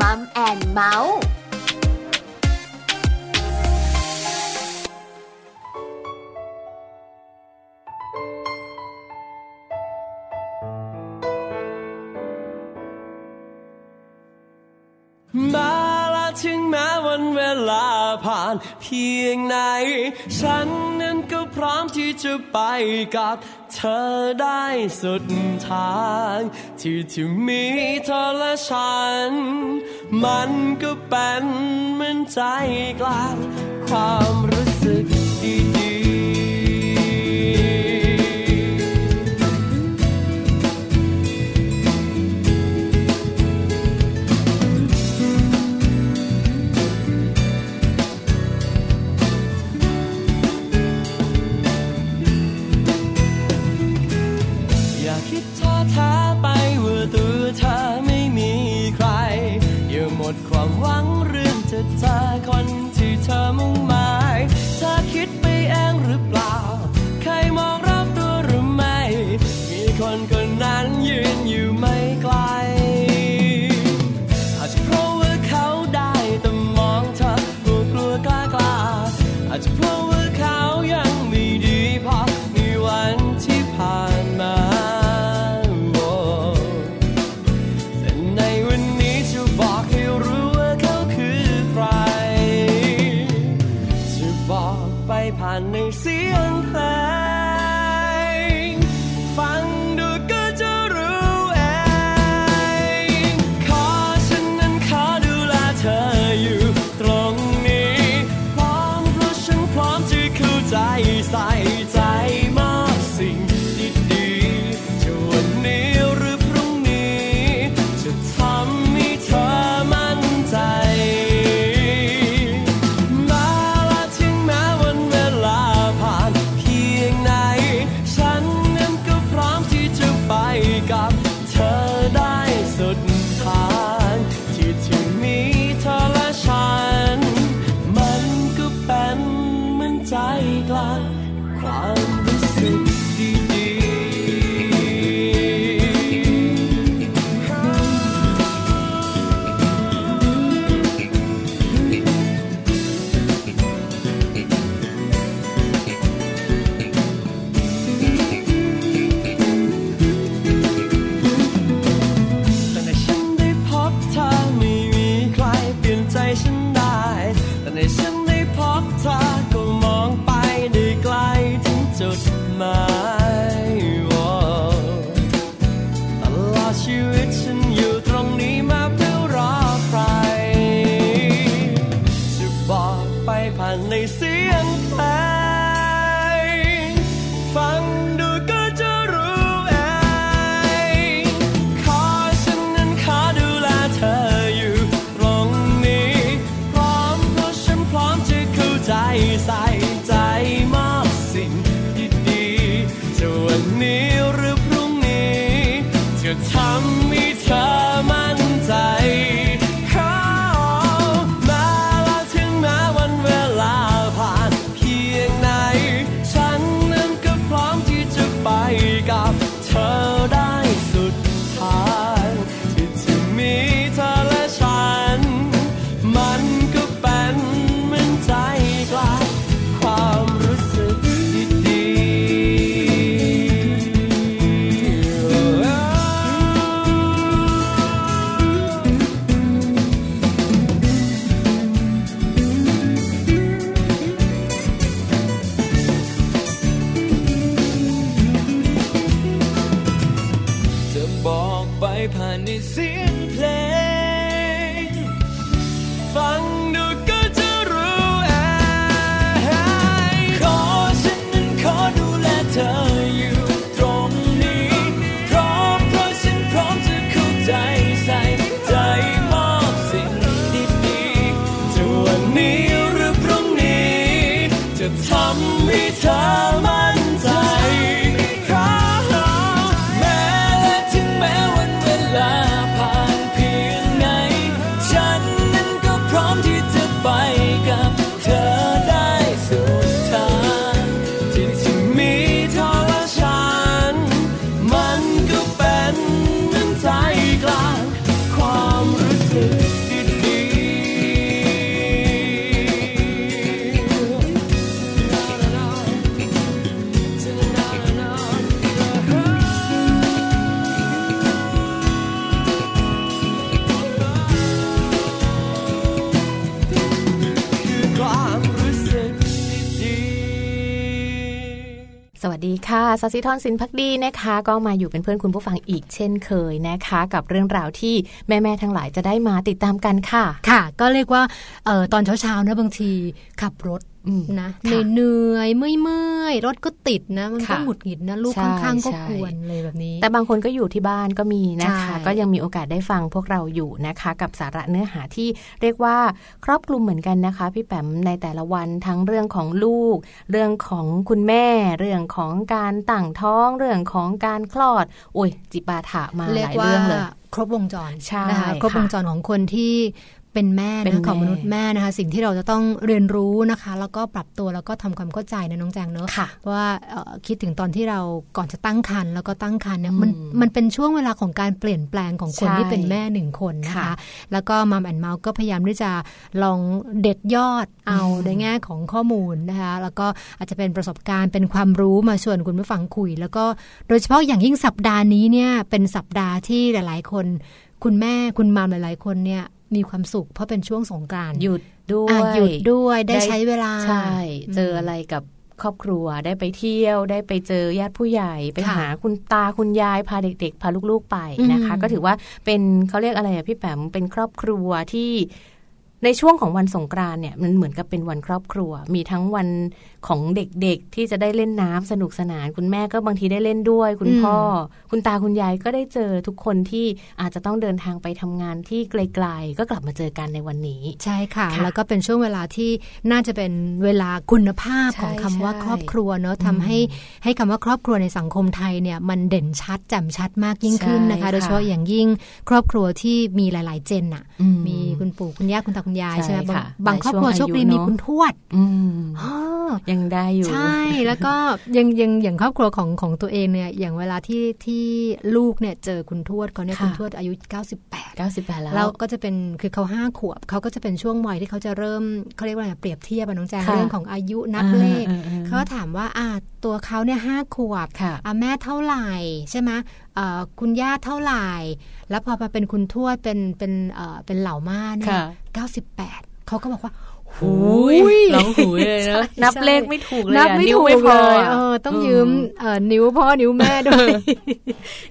มัมแอนเมาส์าละถึงแม้วันเวลาผ่านเพียงไหน ฉันนั้นก็พร้อมที่จะไปกับ เธอได้สุดทาง ที่ที่มีเธอและฉัน มันก็เป็นเหมือนใจกลางความรู้สึก จะเธอคนที่เธอมุ่งมา 越藏。 ค่ะสัสิธรสินพักดีนะคะ ก็มาอยู่เป็นเพื่อนคุณผู้ฟังอีกเช่นเคยนะคะ กับเรื่องราวที่แม่ๆทั้งหลายจะได้มาติดตามกันค่ะ ค่ะ ก็เรียกว่าออตอนเช้าๆนะบางทีขับรถ นะค่ะเหนื่อยๆเมื่อยๆรถก็ติดนะ มันก็ค่ะหงุดหงิดนะลูกใช่ข้างๆก็ใช่กวนเลยแบบนี้ แต่บางคนก็อยู่ที่บ้านก็มีนะคะใช่ก็ยังมีโอกาสได้ฟังพวกเราอยู่นะคะ กับสาระเนื้อหาที่เรียกว่าครอบคลุมเหมือนกันนะคะ พี่แปมในแต่ละวันทั้งเรื่องของลูก เรื่องของคุณแม่ เรื่องของการตั้งท้องเรื่องของการคลอดโอ้ยจิปาถะมาเรีหยกลายว่าเรื่องเลยครบวงจรใช่นะคะครบค่ะวงจรของคนที่ เป็นแม่เป็นนะของแม่มนุษย์แม่นะคะ สิ่งที่เราจะต้องเรียนรู้นะคะ แล้วก็ปรับตัวแล้วก็ทำความเข้าใจนะน้องแจงเนอะค่ะว่าเอ่อคิดถึงตอนที่เราก่อนจะตั้งครรภ์แล้วก็ตั้งครรภ์เนี่ยมันอืมมันเป็นช่วงเวลาของการเปลี่ยนแปลงของคนใช่ที่เป็นแม่หนึ่งคนนะคะค่ะแล้วก็มัมแอนเมาส์ก็พยายามที่จะลองเด็ดยอดเอาอืมในแง่ของข้อมูลนะคะ แล้วก็อาจจะเป็นประสบการณ์เป็นความรู้มาชวนคุณผู้ฟังคุย แล้วก็โดยเฉพาะอย่างยิ่งสัปดาห์นี้เนี่ยเป็นสัปดาห์ที่หลาย ๆ คนคุณแม่คุณมามหลาย ๆ คนเนี่ย มีความสุข เพราะเป็นช่วงสงกรานต์หยุดด้วยอะหยุดด้วยได้ได้ใช้เวลาใช่เจออะไรกับครอบครัวได้ไปเที่ยวได้ไปเจอญาติผู้ใหญ่ไปค่ะหาคุณตาคุณยายพาเด็ก ๆ พาลูกๆไปนะคะอืมก็ถือว่าเป็นเขาเรียกอะไรอะพี่แปมเป็นครอบครัวที่ ในช่วงของวันสงกรานต์เนี่ยมันเหมือนกับเป็นวันครอบครัว มีทั้งวันของเด็กๆ ที่จะได้เล่นน้ำสนุกสนาน คุณแม่ก็บางทีได้เล่นด้วย คุณพ่อ คุณตาคุณยายก็ได้เจอทุกคนที่อาจจะต้องเดินทางไปทำงานที่ไกลๆ ก็กลับมาเจอกันในวันนี้ ใช่ค่ะค่ะแล้วก็เป็นช่วงเวลาที่น่าจะเป็นเวลาคุณภาพใช่ของคำว่าใช่ครอบครัวเนอะทำให้ให้คำว่าครอบครัวในสังคมไทยเนี่ยมันเด่นชัดแจ่มชัดมากยิ่งขึ้นนะคะใช่ค่ะโดยเฉพาะอย่างยิ่งครอบครัวที่มีหลาย ๆ เจนอะอืมีคุณปู่คุณย่าคุณตาคุณยายใช่ใช่ไหมบางค่ะบางครอบครัวหลายช่โชวงคดีอายุมีเนอะคุณทวดอืมอ้อยังได้อยู่ใช่แล้วก็ยังยังอย่างครอบครัวของของตัวเองเนี่ยอย่างเวลาที่ที่ลูกเนี่ยเจอคุณทวดเขาเนี่ยค่ะคุณทวดอายุ 98 98 แล้วแล้วก็จะเป็นคือเขาห้าขวบเขาก็จะเป็นช่วงวัยที่เขาจะเริ่มเขาเรียกว่าอะไรเปรียบเทียบอะน้องแจงค่ะเรื่องของอายุนับเลขอ่าอ่าอ่าเขาก็ถามว่าอ่าตัวเขาเนี่ยห้าขวบค่ะอะแม่เท่าไหร่ใช่ไหมเอ่อ คุณย่าเท่าไหร่ แล้วพอมาเป็นคุณทวดเป็นเป็นเอ่อเป็นเหล่าม่าเนี่ยค่ะเก้าสิบแปดเขาก็บอกว่าหูยร้องหูยเลยเนอะใช่นับใช่เลขไม่ถูกเลยนับอะไม่นิ้วถูกไม่พเลอยอะเออต้องยืมเอ่อนิ้วพ่อนิ้วแม่ด้วย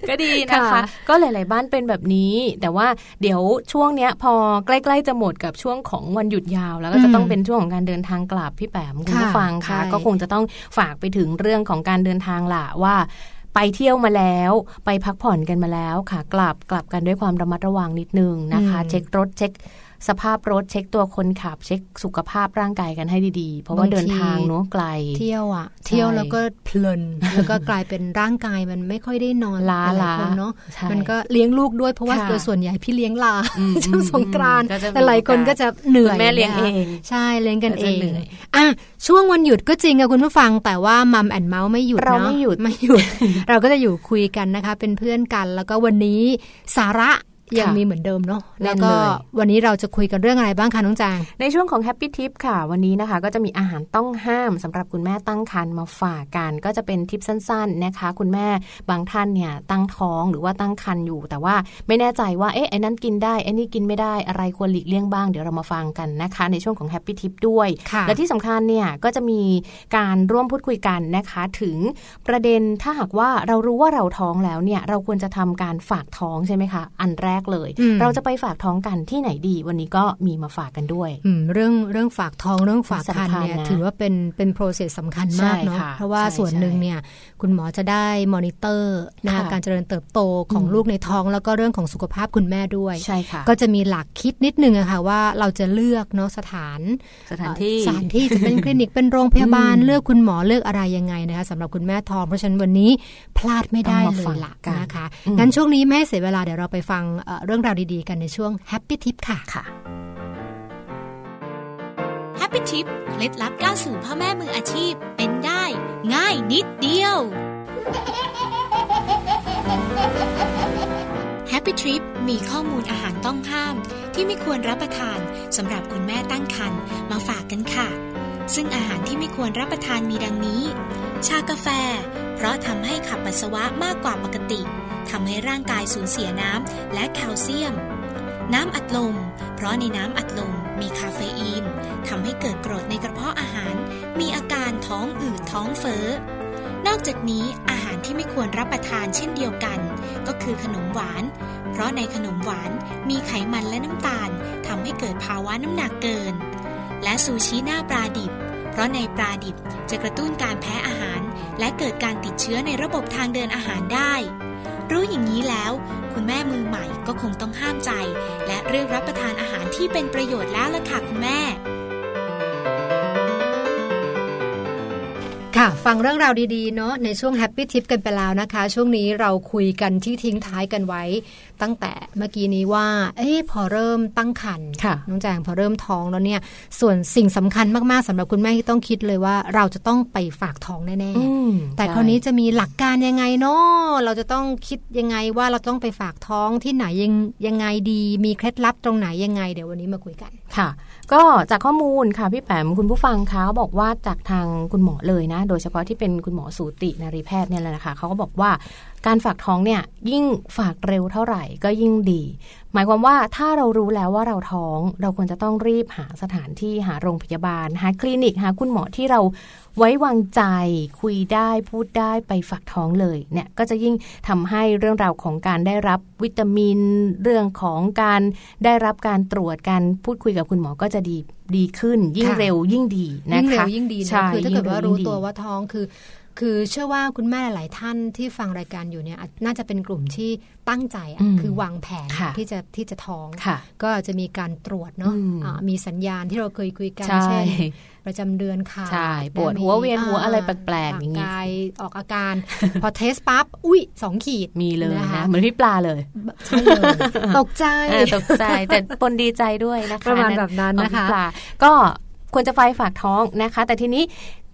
ก็ดีนะคะค่ะก็หลาย ๆ บ้านเป็นแบบนี้ แต่ว่าเดี๋ยวช่วงเนี้ย พอใกล้ ๆ จะหมดกับช่วงของวันหยุดยาว แล้วก็จะต้องเป็นช่วงของการเดินทางกลับพี่แปมคุณผู้ค่ะฟังค่ะใช่ก็คงจะต้องฝากไปถึงเรื่องของการเดินทางล่ะว่า ไปเที่ยวมาแล้ว ไปพักผ่อนกันมาแล้วค่ะ กลับกลับกันด้วยความระมัดระวังนิดนึงนะคะอืมเช็ครถเช็ค สภาพรถเช็คตัวคนขับ เช็คสุขภาพร่างกายกันให้ดีๆ เพราะว่าเดินทางเนาะไกล เที่ยวอะ เที่ยวแล้วก็เพลิน แล้วก็กลายเป็นร่างกายมันไม่ค่อยได้นอนล้าหยล้าคนเนาะใช่มันก็เลี้ยงลูกด้วยเพราะว่าค่ะโดยส่วนใหญ่พี่เลี้ยงลาอืมช่วงสงกรานต์ก็จะมีแต่หลายคนก็จะเหนื่อยคุณแม่เลี้ยงนะคะเองใช่เลี้ยงกันก็เอจะงเหนื่อยอะช่วงวันหยุดก็จริงอะคุณผู้ฟังแต่ว่ามัมแอนเมาส์ไม่หยุดเราเนาะไม่หยุดไม่หยุด เราก็จะอยู่คุยกันนะคะ เป็นเพื่อนกันแล้วก็วันนี้สาระ ยังค่ะมีเหมือนเดิมเนาะแน่นแล้วก็เลยวันนี้เราจะคุยกันเรื่องอะไรบ้างคะน้องจาง ในช่วงของ Happy Tip ค่ะ วันนี้นะคะ ก็จะมีอาหารต้องห้ามสำหรับคุณแม่ตั้งครรภ์มาฝากกัน ก็จะเป็นทิปสั้น ๆนะคะ คุณแม่บางท่านเนี่ยตั้งท้องหรือว่าตั้งครรภ์อยู่ แต่ว่าไม่แน่ใจว่าเอ๊ะไอ้นั้นกินได้ไอ้นี่กินไม่ได้อะไรควรหลีกเลี่ยงบ้างเดี๋ยวเรามาฟังกันนะคะ ในช่วงของ Happy Tip ด้วยค่ะและที่สำคัญเนี่ยก็จะมีการร่วมพูดคุยกันนะคะ ถึงประเด็นถ้าหากว่าเรารู้ว่าเราท้องแล้วเนี่ยเราควรจะทำการฝากท้องใช่ไหมคะอันแรกเลยอืมเราจะไปฝากท้องกันที่ไหนดี วันนี้ก็มีมาฝากกันด้วยอืมเรื่องเรื่องฝากท้องเรื่องฝากครรภ์เนี่ยสำคัญนะถือว่าเป็นเป็น process สำคัญมากเนาะใช่ค่ะเพราะว่าใช่ส่วนหนึ่งเนี่ยคุณหมอจะได้มอนิเตอร์นะคะค่ะการเจริญเติบโตของอืมลูกในท้อง แล้วก็เรื่องของสุขภาพคุณแม่ด้วยใช่ค่ะก็จะมีหลักคิดนิดนึงอะค่ะว่าเราจะเลือกเนาะสถานสถานที่สถานที่จะเป็นคลินิกเป็นโรงพยาบาลอืมเลือกคุณหมอเลือกอะไรยังไงนะคะสำหรับคุณแม่ท้องเพราะฉะนั้นวันนี้พลาดไม่ได้ต้องมาเลฟัยงล่ะกันนะคะอืมงั้นช่วงนี้ไม่ให้เสียเวลาเดี๋ยวเราไปฟังเรื่องราวดีๆ กันในช่วง Happy Tip ค่ะค่ะแฮปปี้ทิปเคล็ดลับก้าวสู่พ่อแม่มืออาชีพเป็นได้ ง่ายนิดเดียว Happy Trip มีข้อมูลอาหารต้องห้าม ที่ไม่ควรรับประทานสำหรับคุณแม่ตั้งครรภ์มาฝากกันค่ะ ซึ่งอาหารที่ไม่ควรรับประทานมีดังนี้ ชากาแฟ เพราะทำให้ขับปัสสาวะมากกว่าปกติทำให้ร่างกายสูญเสียน้ำและแคลเซียม น้ำอัดลม เพราะในน้ำอัดลมมีคาเฟอีนทำให้เกิดกรดในกระเพาะอาหาร มีอาการท้องอืดท้องเฟ้อนอกจากนี้อาหารที่ไม่ควรรับประทานเช่นเดียวกัน ก็คือขนมหวาน เพราะในขนมหวานมีไขมันและน้ำตาลทำให้เกิดภาวะน้ำหนักเกิน และซูชิหน้าปลาดิบ เพราะในปลาดิบจะกระตุ้นการแพ้อาหาร และเกิดการติดเชื้อในระบบทางเดินอาหารได้ รู้อย่างนี้แล้ว คุณแม่มือใหม่ก็คงต้องห้ามใจ และเลือกรับประทานอาหารที่เป็นประโยชน์แล้วล่ะค่ะคุณแม่ค่ะ ฟังเรื่องราวดี ๆ เนาะในช่วงแฮปปี้ทิปกันไปแล้วนะคะ ช่วงนี้เราคุยกันที่ทิ้งท้ายกันไว้ ตั้งแต่เมื่อกี้นี้ว่า เอ้พอเริ่มตั้งครรภ์ค่ะน้องแจงพอเริ่มท้องแล้วเนี่ย ส่วนสิ่งสำคัญมากๆสำหรับคุณแม่ที่ต้องคิดเลยว่าเราจะต้องไปฝากท้องแน่ๆอืมแต่ใช่คราวนี้จะมีหลักการยังไงเนาะเราจะต้องคิดยังไงว่าเราต้องไปฝากท้องที่ไหนยังยังไงดี มีเคล็ดลับตรงไหนยังไงเดี๋ยววันนี้มาคุยกันค่ะ ก็จากข้อมูลค่ะพี่แปมคุณผู้ฟังคะเขาบอกว่าจากทางคุณหมอเลยนะ โดยเฉพาะที่เป็นคุณหมอสูตินารีแพทย์เนี่ยแหละนะคะเขาก็บอกว่า การฝากท้องเนี่ยยิ่งฝากเร็วเท่าไหร่ก็ยิ่งดี หมายความว่าถ้าเรารู้แล้วว่าเราท้อง เราควรจะต้องรีบหาสถานที่หาโรงพยาบาล หาคลินิกหาคุณหมอที่เราไว้วางใจ คุยได้พูดได้ไปฝากท้องเลยเนี่ยก็จะยิ่งทำให้เรื่องราวของการได้รับวิตามิน เรื่องของการได้รับการตรวจการพูดคุยกับคุณหมอก็จะดีดีขึ้น ยิ่งค่ะเร็วยิ่งดีนะยิ่งเร็คะวยิ่งดีนะใช่คือถ้าเกิดว่ารู้ยิ่งเร็ตัวยิ่งดีว่าท้องคือ คือเชื่อว่าคุณแม่หลายท่านที่ฟังรายการอยู่เนี่ยอาจน่าจะเป็นกลุ่มที่ตั้งใจอะอืมคือวางแผนค่ะที่จะที่จะท้องค่ะก็จะมีการตรวจเนาะอืมอ่ามีสัญญาณที่เราเคยคุยกันใช่เช่นประจำเดือนขาดใช่ปวดมีหัวเวียนหัวอะไราแปลกๆอย่างงี้ร่กายออกอาการ พอเทสปั๊บอุ้ยสองขีดมีเลยนะคะนะเหมือนพี่ปลาเลยใช่เลยตกใจเออตกใจแต่ปนดีใจด้วยนะคะประมาณแบบนั้นนะคะของพี่ปลาก็ ควรจะไปฝากท้องนะคะ แต่ทีนี้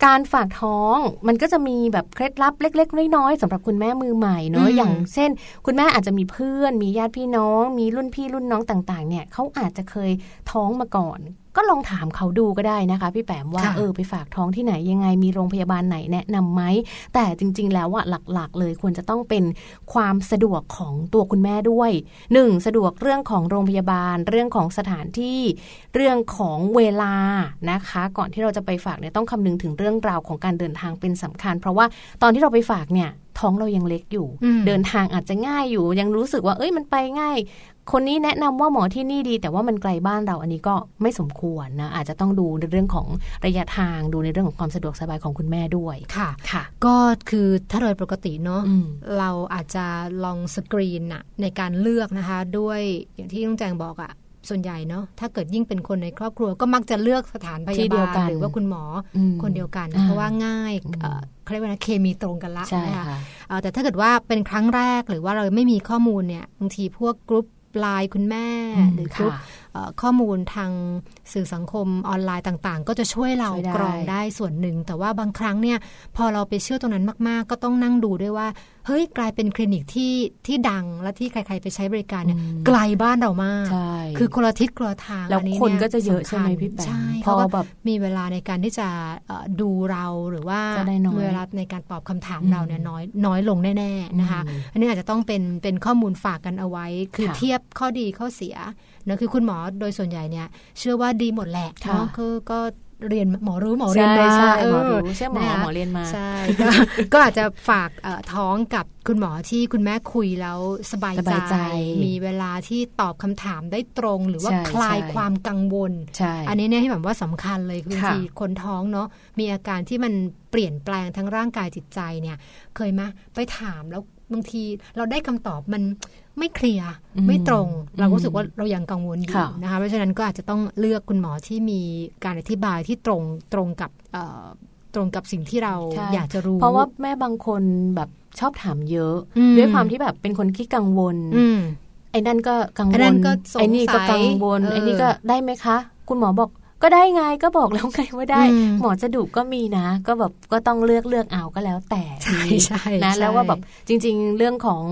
การฝากท้องมันก็จะมีแบบเคล็ดลับเล็ก ๆ น้อยๆสำหรับคุณแม่มือใหม่เนอะอืมอย่างเช่น คุณแม่อาจจะมีเพื่อน มีญาติพี่น้อง มีรุ่นพี่รุ่นน้องต่าง ๆ เนี่ยเขาอาจจะเคยท้องมาก่อน ก็ลองถามเขาดูก็ได้นะคะ พี่แปมว่าค่ะเออไปฝากท้องที่ไหนยังไงมีโรงพยาบาลไหนแนะนำไหมแต่จริง ๆ แล้วอะหลักๆ เลยควรจะต้องเป็นความสะดวกของตัวคุณแม่ด้วยหนึ่งสะดวกเรื่องของโรงพยาบาล เรื่องของสถานที่ เรื่องของเวลานะคะ ก่อนที่เราจะไปฝากเนี่ยต้องคำนึงถึงเรื่องราวของการเดินทางเป็นสำคัญ เพราะว่าตอนที่เราไปฝากเนี่ยท้องเรายังเล็กอยู่อืมเดินทางอาจจะง่ายอยู่ ยังรู้สึกว่าเอ้ยมันไปง่าย คนนี้แนะนำว่าหมอที่นี่ดีแต่ว่ามันไกลบ้านเราอันนี้ก็ไม่สมควรนะอาจจะต้องดูในเรื่องของระยะทางดูในเรื่องของความสะดวกสบายของคุณแม่ด้วยค่ะค่ะ ก็คือถ้าโดยปกติเนาะอืมเราอาจจะลองสกรีนอะในการเลือกนะคะ ด้วยอย่างที่น้องแจงบอกอะส่วนใหญ่เนาะถ้าเกิดยิ่งเป็นคนในครอบครัวก็มักจะเลือกสถานพยาบาลที่เดียวกันหรือว่าคุณหมออมคนเดียวกันอ่าเพราะว่าง่ายอืมเอ่อเขาเรียกว่านะเคมีตรงกันละใช่นะคะค่ะเอ่อแต่ถ้าเกิดว่าเป็นครั้งแรกหรือว่าเราไม่มีข้อมูลเนี่ยบางทีพวก group Line คุณแม่อืมหรือกรุ๊ปค่ะเอ่อข้อมูลทางสื่อสังคมออนไลน์ต่างๆ ก็จะช่วยเราช่วยได้กรองได้ส่วนหนึ่ง แต่ว่าบางครั้งเนี่ยพอเราไปเชื่อตรงนั้นมาก ๆ ก็ต้องนั่งดูด้วยว่าเฮ้ยกลายเป็นคลินิกที่ที่ดังและที่ใคร ๆ ไปใช้บริการเนี่ยอืมไกลบ้านเรามากใช่คือคนละทิศคนละทางแล้วอัคนเยก็จะเยอะสำใช่คัญไหมพี่แปมใช่พอเขาก็แบบมีเวลาในการที่จะเอ่อดูเราหรือว่าจะได้น้อยเวลาในการตอบคำถามอืมเราเนี่ยน้อยน้อยลงแน่ๆนะคะอืมอันนี้อาจจะต้องเป็นเป็นข้อมูลฝากกันเอาไว้ คือค่ะเทียบข้อดีข้อเสียนะคือคุณหมอโดยส่วนใหญ่เนี่ยเชื่อว่าดีหมดแหละค่ะเนาะคือก็ เรียนหมอรู้หมอเรียนใช่มาใช่เอหมออรู้ใช่หมอนะคะหมอเรียนมาใช่ก็ก็อาจจะฝากเอ่อท้องกับคุณหมอที่คุณแม่คุยแล้วสบายสบายใจ มีเวลาที่ตอบคำถามได้ตรง หรือว่าใช่คลายใช่ความกังวลใช่อันนี้เนี่ยที่แบบว่าสำคัญเลยคือบางค่ะทีคนท้องเนาะมีอาการที่มันเปลี่ยนแปลงทั้งร่างกายจิตใจเนี่ย เคยไหมไปถามแล้วบางทีเราได้คำตอบมัน ไม่เคลียร์อืมไม่ตรง เราอืมรู้สึกว่าเรายังกังวลอยู่ค่ะนะคะเพราะฉะนั้นก็อาจจะต้องเลือกคุณหมอที่มีการอธิบายที่ตรงตรงกับเอ่อตรงกับสิ่งที่เราใช่อยากจะรู้ เพราะว่าแม่บางคนแบบชอบถามเยอะอืมด้วยความที่แบบเป็นคนขี้กังวลอืมไอ้นั่นก็กังวไอ้นั่ลนก็สงสัยไอ้นี่ก็กังวลเออไอ้นี่ก็ได้ไหมคะ คุณหมอบอกก็ได้ไงก็บอกแล้วไงว่าได้อืมหมอจะดุก็มีนะ ก็แบบก็ต้องเลือกเลือกเอาก็แล้วแต่ใช่ใช่นะใช่แล้วว่าแบบจริง ๆ เรื่องของ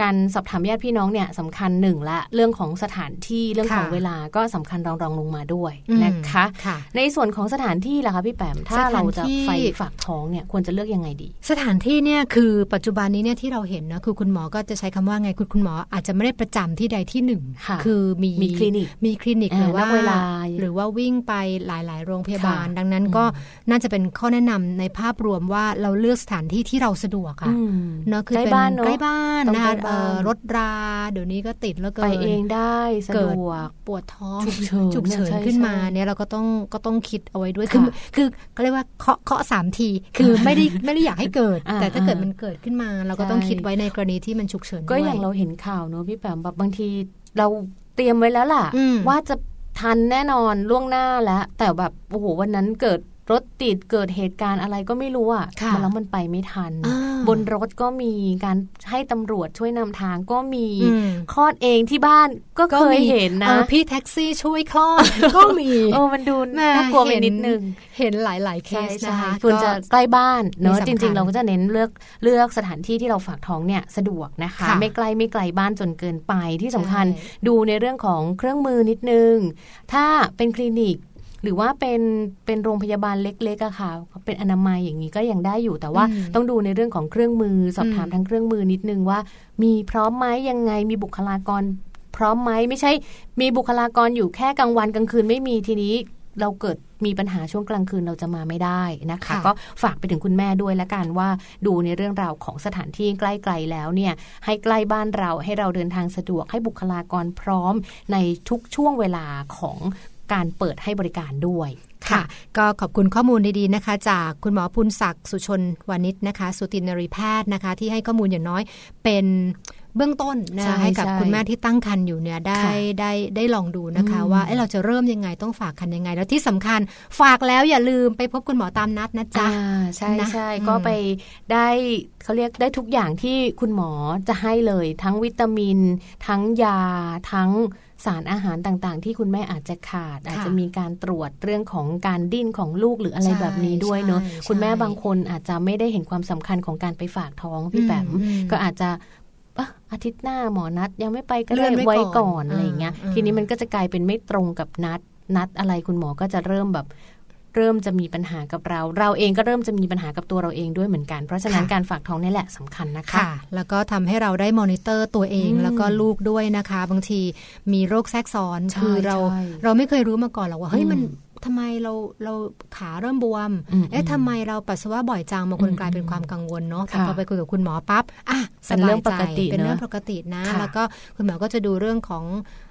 การสอบถามญาติพี่น้องเนี่ยสำคัญหนึ่งละเรื่องของสถานที่เรื่องของค่ะเวลาก็สำคัญรองรองๆลงมาด้วยอืมนะคะค่ะในส่วนของสถานที่ล่ะคะพี่แปมถ้าสถานเราจะที่ไฟฝากท้องเนี่ยควรจะเลือกยังไงดี สถานที่เนี่ยคือปัจจุบันนี้เนี่ยที่เราเห็นนะคือคุณหมอก็จะใช้คำว่าไงคุณคุณหมออาจจะไม่ได้ประจำที่ใดที่หนึ่งค่ะคือมีมีคลินิกมีคลินิกอ่าหรือว่านักเวลาหรือว่าวิ่งไปหลาย ๆ โรงพยาบาลค่ะดังนั้นก็น่าจะเป็นข้อแนะนำในภาพรวมว่าเราเลือกสถานที่ที่เราสะดวกอะอืมเนาะคือใกล้เป็นบ้านเนอะใกล้บ้านต้องนะใกล้คะบ้านเอ่อรถรา เดี๋ยวนี้ก็ติดแล้วเกิไปนเองได้สะเกิดดวกปวดท้องฉุกเฉินฉุกเฉินใช่ขึ้นมาใช่เนี่ยเราก็ต้องก็ต้องคิดเอาไว้ด้วยค่ะคือคือก็เรียกว่าเคาะเคาะสามทีคือไม่ได้ไม่ได้อยากให้เกิดอ่าแต่ถ้าเกิดอ่ามัมันเกิดขึ้นมา เราก็ต้องใช่คิดไว้ในกรณีที่มันฉุกเฉินก็ด้วยอย่างเราเห็นข่าวเนอะพี่แปมแบบบางทีเราเตรียมไว้แล้วล่ะอืมว่าจะทันแน่นอนล่วงหน้าแล้ว แต่แบบโอ้โหวันนั้นเกิด รถติดเกิดเหตุการณ์อะไรก็ไม่รู้อะค่ะมันแล้วมันไปไม่ทันอ่าบนรถก็มีการให้ตำรวจช่วยนำทางก็มีอืมคลอดเองที่บ้านก็เคยเห็นอนะอพี่แท็กซี่ช่วยคลอดก็มีเออมันดูแม่น่ากลัวไปนิดนึงเห็นหลาย ๆ เคใช่สใช่นะคะควรจะก็ใกล้บ้านเนอะมีสำคัจญริง ๆ เราก็จะเน้นเลือกเลือกสถานที่ที่เราฝากท้องเนี่ยสะดวกนะคะค่ะไม่ใกล้ไม่ไกลบ้านจนเกินไปที่สำคัญใช่ดูในเรื่องของเครื่องมือนิดนึง ถ้าเป็นคลินิก หรือว่าเป็นเป็นโรงพยาบาลเล็กๆอะค่ะ เป็นอนามัยอย่างนี้ก็ยังได้อยู่ แต่ว่าอืมต้องดูในเรื่องของเครื่องมือ สอบถามอืมทางเครื่องมือนิดนึงว่า มีพร้อมไหมยังไงมีบุคลากร พร้อมไหมไม่ใช่ มีบุคลากรอยู่แค่กลางวันกลางคืนไม่มีทีนี้เราเกิดมีปัญหาช่วงกลางคืนเราจะมาไม่ได้นะคะค่ะก็ฝากไปถึงคุณแม่ด้วยละกันว่า ดูในเรื่องราวของสถานที่ใกล้ๆแล้วเนี่ยให้ใกล้บ้านเราให้เราเดินทางสะดวกให้บุคลากรพร้อมในทุกช่วงเวลาของ การเปิดให้บริการด้วยค่ะ ก็ขอบคุณข้อมูลดีๆนะคะ จากคุณหมอพุนศักดิ์สุชนวานิชนะคะ สุตินรีแพทย์นะคะ ที่ให้ข้อมูลอย่างน้อยเป็นเบื้องต้นนะใช่ให้กับใช่คุณแม่ที่ตั้งครรภ์อยู่เนี่ยได้ค่ะได้ได้ลองดูนะคะอืมว่าเอ๊ะเราจะเริ่มยังไงต้องฝากคันยังไง แล้วที่สำคัญฝากแล้วอย่าลืมไปพบคุณหมอตามนัดนะจ๊ะอ่าใช่นะใช่อืมก็ไปได้เขาเรียกได้ทุกอย่างที่คุณหมอจะให้เลย ทั้งวิตามิน ทั้งยาทั้ง สารอาหารต่างๆ ที่คุณแม่อาจจะขาด อาจจะมีการตรวจเรื่องของการดิ้นของลูกหรืออะไรใช่แบบนี้ด้วยเนอะใช่คุณแม่ใช่บางคนอาจจะไม่ได้เห็นความสำคัญของการไปฝากท้องพี่แปมอืมก็อาจจะอะอาทิตย์หน้าหมอนัดยังไม่ไปก็เลื่ได้อนไว้ไว้ก่ก่ออนนอะไรอย่างเงี้ยอ่าทีนี้มันก็จะกลายเป็นไม่ตรงกับนัดนัดอะไรคุณหมอก็จะเริ่มแบบ เริ่มจะมีปัญหากับเรา เราเองก็เริ่มจะมีปัญหากับตัวเราเองด้วยเหมือนกัน เพราะฉะนั้นค่ะการฝากท้องนี่แหละสำคัญนะคะค่ะแล้วก็ทำให้เราได้มอนิเตอร์ตัวเองอืมแล้วก็ลูกด้วยนะคะ บางทีมีโรคแทรกซ้อนใช่คือเราใช่เราไม่เคยรู้มาก่อนหรอกว่าเฮ้ยอืมมันทำไมเราเราขาเริ่มบวมอืมเอ๊ะทำไมเราปัสสาวะบ่อยจังบางคนอืมกลายเป็นความกังวลเนาะ แต่ค่ะพอไปคุยกับคุณหมอปั๊บ อะสเป็นบาเรื่ยองปใจกติเป็นเรื่องเนอะปกตินะค่ะแล้วก็คุณหมอก็จะดูเรื่องของเอ่อ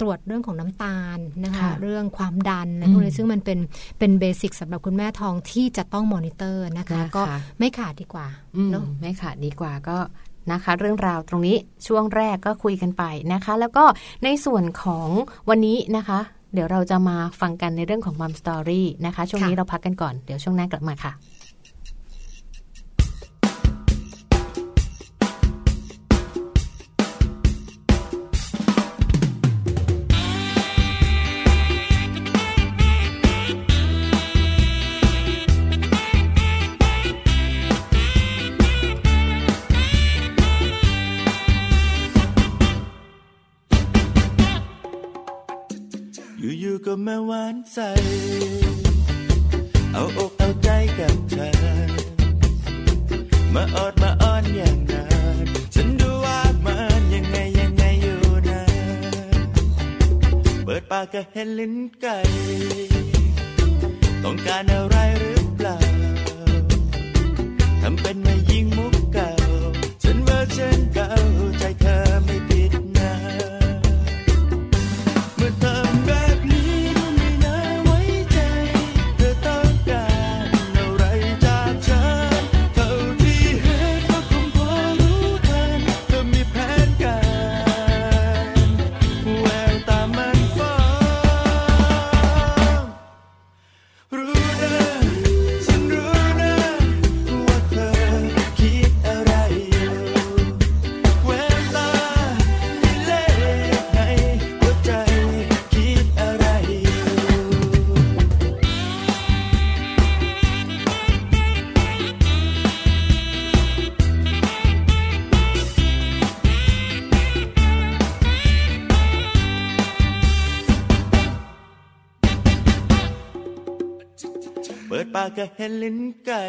ตรวจเรื่องของน้ำตาลนะคะค่ะเรื่องความดันอะไรอืมพวกนี้ซึ่งมันเป็นเป็นเ basic สำหรับคุณแม่ท้องที่จะต้องมอนิเตอร์นะคะนะคะก็ไม่ขาดดีกว่าอืมเนาะไม่ขาดดีกว่าก็นะคะ เรื่องราวตรงนี้ช่วงแรกก็คุยกันไปนะคะ แล้วก็ในส่วนของวันนี้นะคะ เดี๋ยวเราจะมาฟังกันในเรื่องของ Mom Story นะคะ ช่วงนี้ค่ะเราพักกันก่อน เดี๋ยวช่วงหน้ากลับมาค่ะ อยู่ๆก็มาหวานใจเอาอกเอาใจกับเธอ มาออดมาอ้อนอย่างนั้นฉันดูว่ามันยังไงยังไงอยู่นะ เปิดปากก็เห็นลิ้นไก่ ต้องการอะไรหรือเปล่า ทำเป็นมายิงมุกเก่า ฉันเว่าฉันเก่าใจากับเฮลินไก่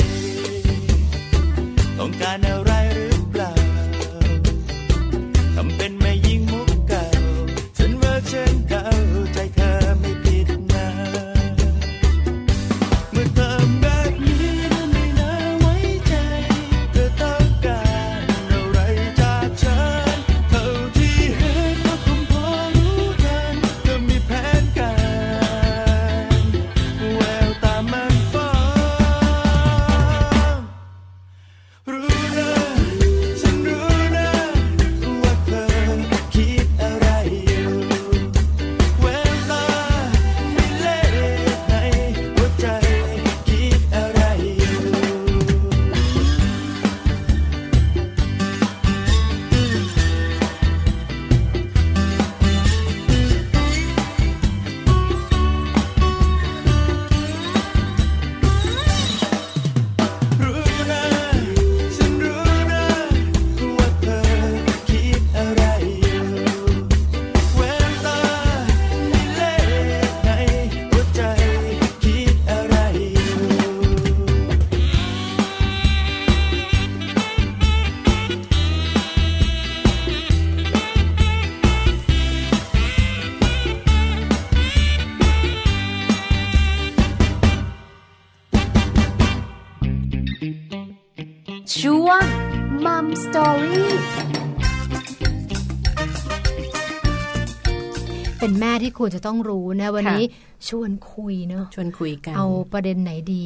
ควรจะต้องรู้นะ วันนี้ชวนคุยเนาะชวนคุยกัน เอาประเด็นไหนดี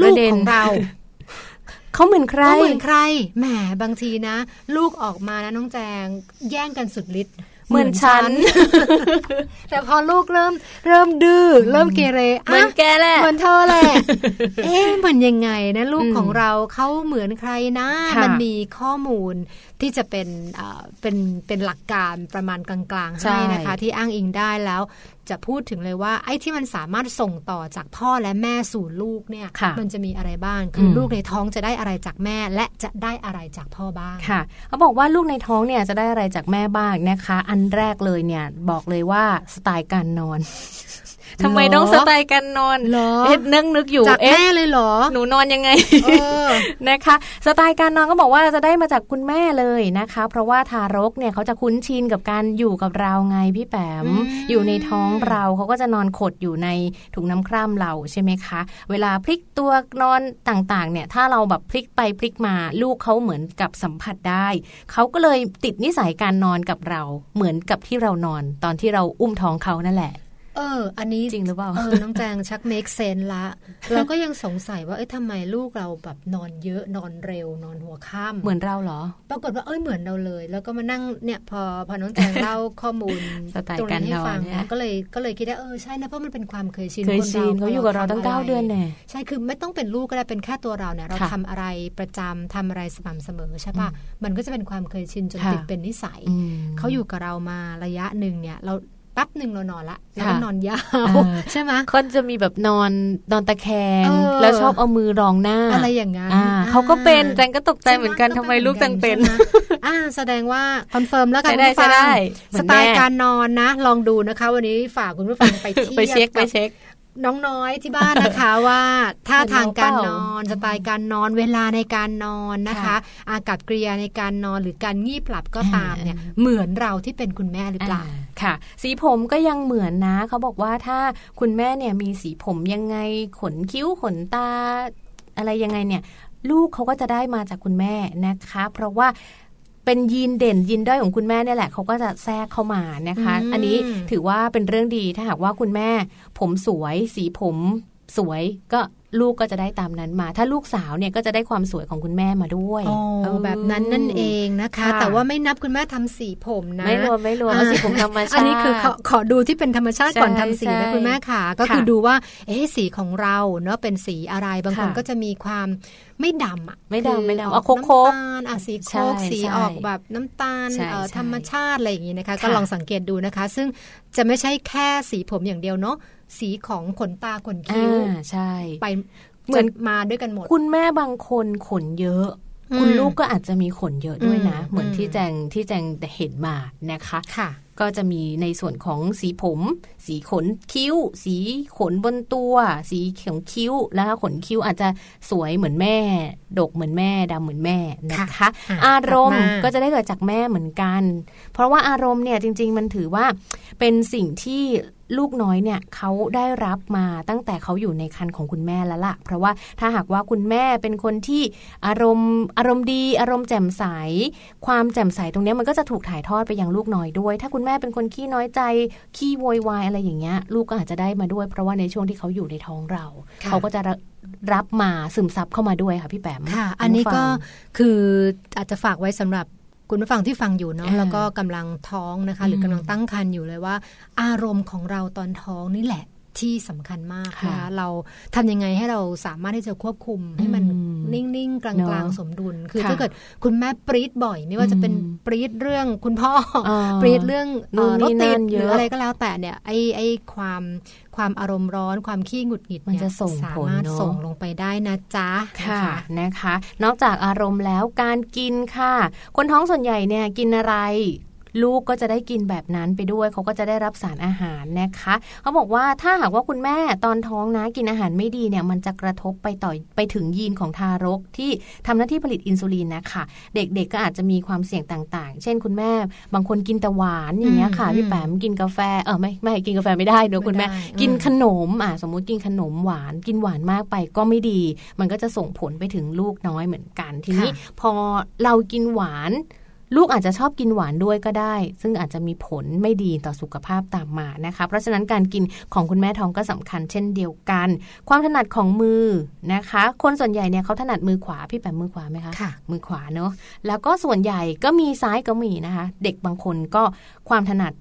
ปลูระกเด็นของเราเขาเหมือนใครเขาเหมือนใครแหมบางทีนะ ลูกออกมานะน้องแจง แย่งกันสุดฤทธิ์ เหมือนฉัน แต่พอลูกเริ่มเริ่มดื้อเริ่มเกเรเหมือนแกแหละเหมือนเธอแหละเอ๊ะมันยังไงนะลูกอืมของเราเขาเหมือนใครนะค่ะมันมีข้อมูลที่จะเป็นเอ่อเป็นเป็นหลักการประมาณกลางๆใช่ให้นะคะ ที่อ้างอิงได้แล้ว จะพูดถึงเลยว่า ไอ้ที่มันสามารถส่งต่อจากพ่อและแม่สู่ลูกเนี่ยค่ะมันจะมีอะไรบ้าง คืออมลูกในท้องจะได้อะไรจากแม่ และจะได้อะไรจากพ่อบ้างค่ะเขาบอกว่าลูกในท้องเนี่ยจะได้อะไรจากแม่บ้างนะคะ อันแรกเลยเนี่ยบอกเลยว่าสไตล์การนอน ทำไมต้องสไตล์การนอนเหรอเอ๊ะนึกนึกอยู่จากเอ๊ะแม่เลยเหรอ หนูนอนยังไงเออนะคะ สไตล์การนอนก็บอกว่าจะได้มาจากคุณแม่เลยนะคะ เพราะว่าทารกเนี่ยเขาจะคุ้นชินกับการอยู่กับเราไงพี่แปมอืมอยู่ในท้องเราเขาก็จะนอนขดอยู่ในถุงน้ำคร่ำเราใช่ไหมคะ เวลาพลิกตัวนอนต่างๆ เนี่ยถ้าเราแบบพลิกไปพลิกมาลูกเขาเหมือนกับสัมผัสได้ เขาก็เลยติดนิสัยการนอนกับเราเหมือนกับที่เรานอน ตอนที่เราอุ้มท้องเขานั่นแหละ เออ อันนี้จริงหรือเปล่าเออน้องแจงชักเมคเซนละ เราก็ยังสงสัยว่าเอ้ยทำไมลูกเราแบบนอนเยอะนอนเร็วนอนหัวค่ำเหมือนเราเหรอ ปรากฏว่าเอ้ยเหมือนเราเลย แล้วก็มานั่งเนี่ยพอพอน้องแจงเล่าข้อมูลสไตล์ตรงการนี้ให้นอนฟังเนี่ยก็เลยก็เลยคิดว่าเออใช่นะเพราะมันเป็นความเคยชินเคยนชินเขาอยู่กับเราตั้งพเก้าทำะไเดือนแน่ใช่คือไม่ต้องเป็นลูกก็ได้เป็นแค่ตัวเราเนี่ยเราค่ะทำอะไรประจำทำอะไรสม่ำเสมอใช่ปะมันก็จะเป็นความเคยชินจนค่ะติดเป็นนิสัยอืมเขาอยู่กับเรามาระยะหนึ่งเนี่ยเรา แป๊บหนึ่งเรานอนละแล้วก็ค่ะนอนยาเอวอใช่ไหมเขาจะมีแบบนอนนอนตะแคงเออแล้วชอบเอามือรองหน้า อะไรอย่างนั้นอ่าอ่เขาก็เป็นแจงก็ตกใจเหมือนกันใช่ทำไมลูกจังเป็นใช่ไหมอ่าแสดงว่าคอนเฟิร์มแล้วกันใช่ได้คุณผู้ฟังใช่ได้เหมืสอนไตล์แม่การนอนนะ ลองดูนะคะ วันนี้ฝากคุณผู้ฟังไปเทียบไปเช็คไปกับเช็ค น้องน้อยที่บ้านนะคะว่าท่าทางการเหมือนนน้องอเปนล่าสไตล์การนอนเวลาในการนอนนะคะค่ะอากับกริยาในการนอนหรือการงีบหลับก็ตามเนี่ยอ่าเหมือนเราที่เป็นคุณแม่หรือเปล่าอ่าค่ะ สีผมก็ยังเหมือนนะ เขาบอกว่าถ้าคุณแม่เนี่ยมีสีผมยังไงขนคิ้วขนตา อะไรยังไงเนี่ย ลูกเขาก็จะได้มาจากคุณแม่นะคะ เพราะว่า เป็นยีนเด่นยีนด้อยของคุณแม่เนี่ยแหละเขาก็จะแทรกเข้ามานะคะอืมอันนี้ถือว่าเป็นเรื่องดีถ้าหากว่าคุณแม่ ผมสวยสีผมสวยก็ ลูกก็จะได้ตามนั้นมา ถ้าลูกสาวเนี่ยก็จะได้ความสวยของคุณแม่มาด้วยอ๋อเออแบบนั้นนั่นเองนะคะค่ะแต่ว่าไม่นับคุณแม่ทำสีผมนะไม่รวมไม่รวมเอาสีผมธรรมชาติอันนี้คือขอขอดูที่เป็นธรรมชาติก่อนใช่ทำสีใช่นะคุณแม่ค่ะ ก็คือค่ะดูว่าเอ๊ะสีของเราเนาะเป็นสีอะไรบางคนค่ะก็จะมีความไม่ดำอะไม่ดำคือไม่ดำอเอาอกโค้กๆน้ำตาลอะสีโคใช่กสีใช่ออกแบบน้ำตาลใช่เอ่อใช่ธรรมชาติอะไรอย่างนี้นะคะ ก็ค่ะลองสังเกตดูนะคะ ซึ่งจะไม่ใช่แค่สีผมอย่างเดียวเนาะ สีของขนตาขนคิ้วอ่าใช่ ไปเหมือนจะมาด้วยกันหมด คุณแม่บางคนขนเยอะอืมคุณลูกก็อาจจะมีขนเยอะด้วยนะอืมเหมือนอืมที่แจงที่แจงเห็นมานะคะค่ะ ก็จะมีในส่วนของสีผม สีขนคิ้ว สีขนบนตัว สีของคิ้วแล้วขนคิ้วอาจจะสวยเหมือนแม่ ดกเหมือนแม่ดำเหมือนแม่นะคะอะอารมณ์กลับมาก็จะได้เกิดจากแม่เหมือนกัน เพราะว่าอารมณ์เนี่ยจริง ๆ มันถือว่าเป็นสิ่งที่ลูกน้อยเนี่ยเขาได้รับมาตั้งแต่เขาอยู่ในครรภ์ของคุณแม่แล้วล่ะ เพราะว่าถ้าหากว่าคุณแม่เป็นคนที่อารมณ์อารมณ์ดี อารมณ์แจ่มใส ความแจ่มใสตรงเนี้ยมันก็จะถูกถ่ายทอดไปยังลูกน้อยด้วย ถ้าคุณแม่เป็นคนขี้น้อยใจ ขี้โวยวายอะไรอย่างเงี้ย ลูกก็อาจจะได้มาด้วย เพราะว่าในช่วงที่เขาอยู่ในท้องเราค่ะเขาก็จะรับมาซึมซับเข้ามาด้วยค่ะพี่แปมค่ะคุณอันนี้ผู้ฟัก็งคืออาจจะฝากไว้สำหรับคุณผู้ฟังที่ฟังอยู่เนาะอ่าแล้วก็กำลังท้องนะคะ หรือมกำลังตั้งครรภ์อยู่เลยว่า อารมณ์ของเราตอนท้องนี่แหละ ที่สำคัญมากนะค่ะคะเราทำยังไงให้เราสามารถที่จะควบคุมให้มันอืมนิ่งๆ กลเนางอะๆสมดุล คือค่ะถ้าเกิดคุณแม่ปรี๊ดบ่อย ไม่ว่าจะเป็นอืมปรี๊ดเรื่องคุณพ่ออ่าปรี๊ดเรื่องเอ่อนู่นนี่รถติดนั่นหเยรืออะอะไรก็แล้วแต่เนี่ยไอ้ไอ้ความความอารมณ์ร้อนความขี้หงุดหงิดมันเนี่ยจะส่งสาผลมารถเนอะส่งลงไปได้นะจ๊ะค่ะนนะคะ นอกจากอารมณ์แล้วการกินค่ะ คนท้องส่วนใหญ่เนี่ยกินอะไร ลูกก็จะได้กินแบบนั้นไปด้วย เขาก็จะได้รับสารอาหารนะคะ เขาบอกว่าถ้าหากว่าคุณแม่ตอนท้องนะกินอาหารไม่ดีเนี่ยมันจะกระทบไปต่อไปถึงยีนของทารกที่ทำหน้าที่ผลิตอินซูลินนะคะเด็กๆก็อาจจะมีความเสี่ยงต่าง ๆ เช่นคุณแม่ บางคนกินแต่หวานอย่างเงี้ยค่ะอืมพี่แปมกินกาแฟเออไม่ไม่กินกาแฟไม่ได้เดี๋ยวคุณแม่ไม่ได้กินอืมขนมอะสมมุติกินขนมหวาน กินหวานมากไปก็ไม่ดี มันก็จะส่งผลไปถึงลูกน้อยเหมือนกันทีนี้ค่ะพอเรากินหวาน ลูกอาจจะชอบกินหวานด้วยก็ได้ ซึ่งอาจจะมีผลไม่ดีต่อสุขภาพตามมานะคะ เพราะฉะนั้นการกินของคุณแม่ท้องก็สำคัญเช่นเดียวกัน ความถนัดของมือนะคะ คนส่วนใหญ่เนี่ยเขาถนัดมือขวาพี่แปมมือขวาไหมคะค่ะ มือขวาเนอะแล้วก็ส่วนใหญ่ก็มีซ้ายก็มีนะคะ เด็กบางคนก็ความถนัด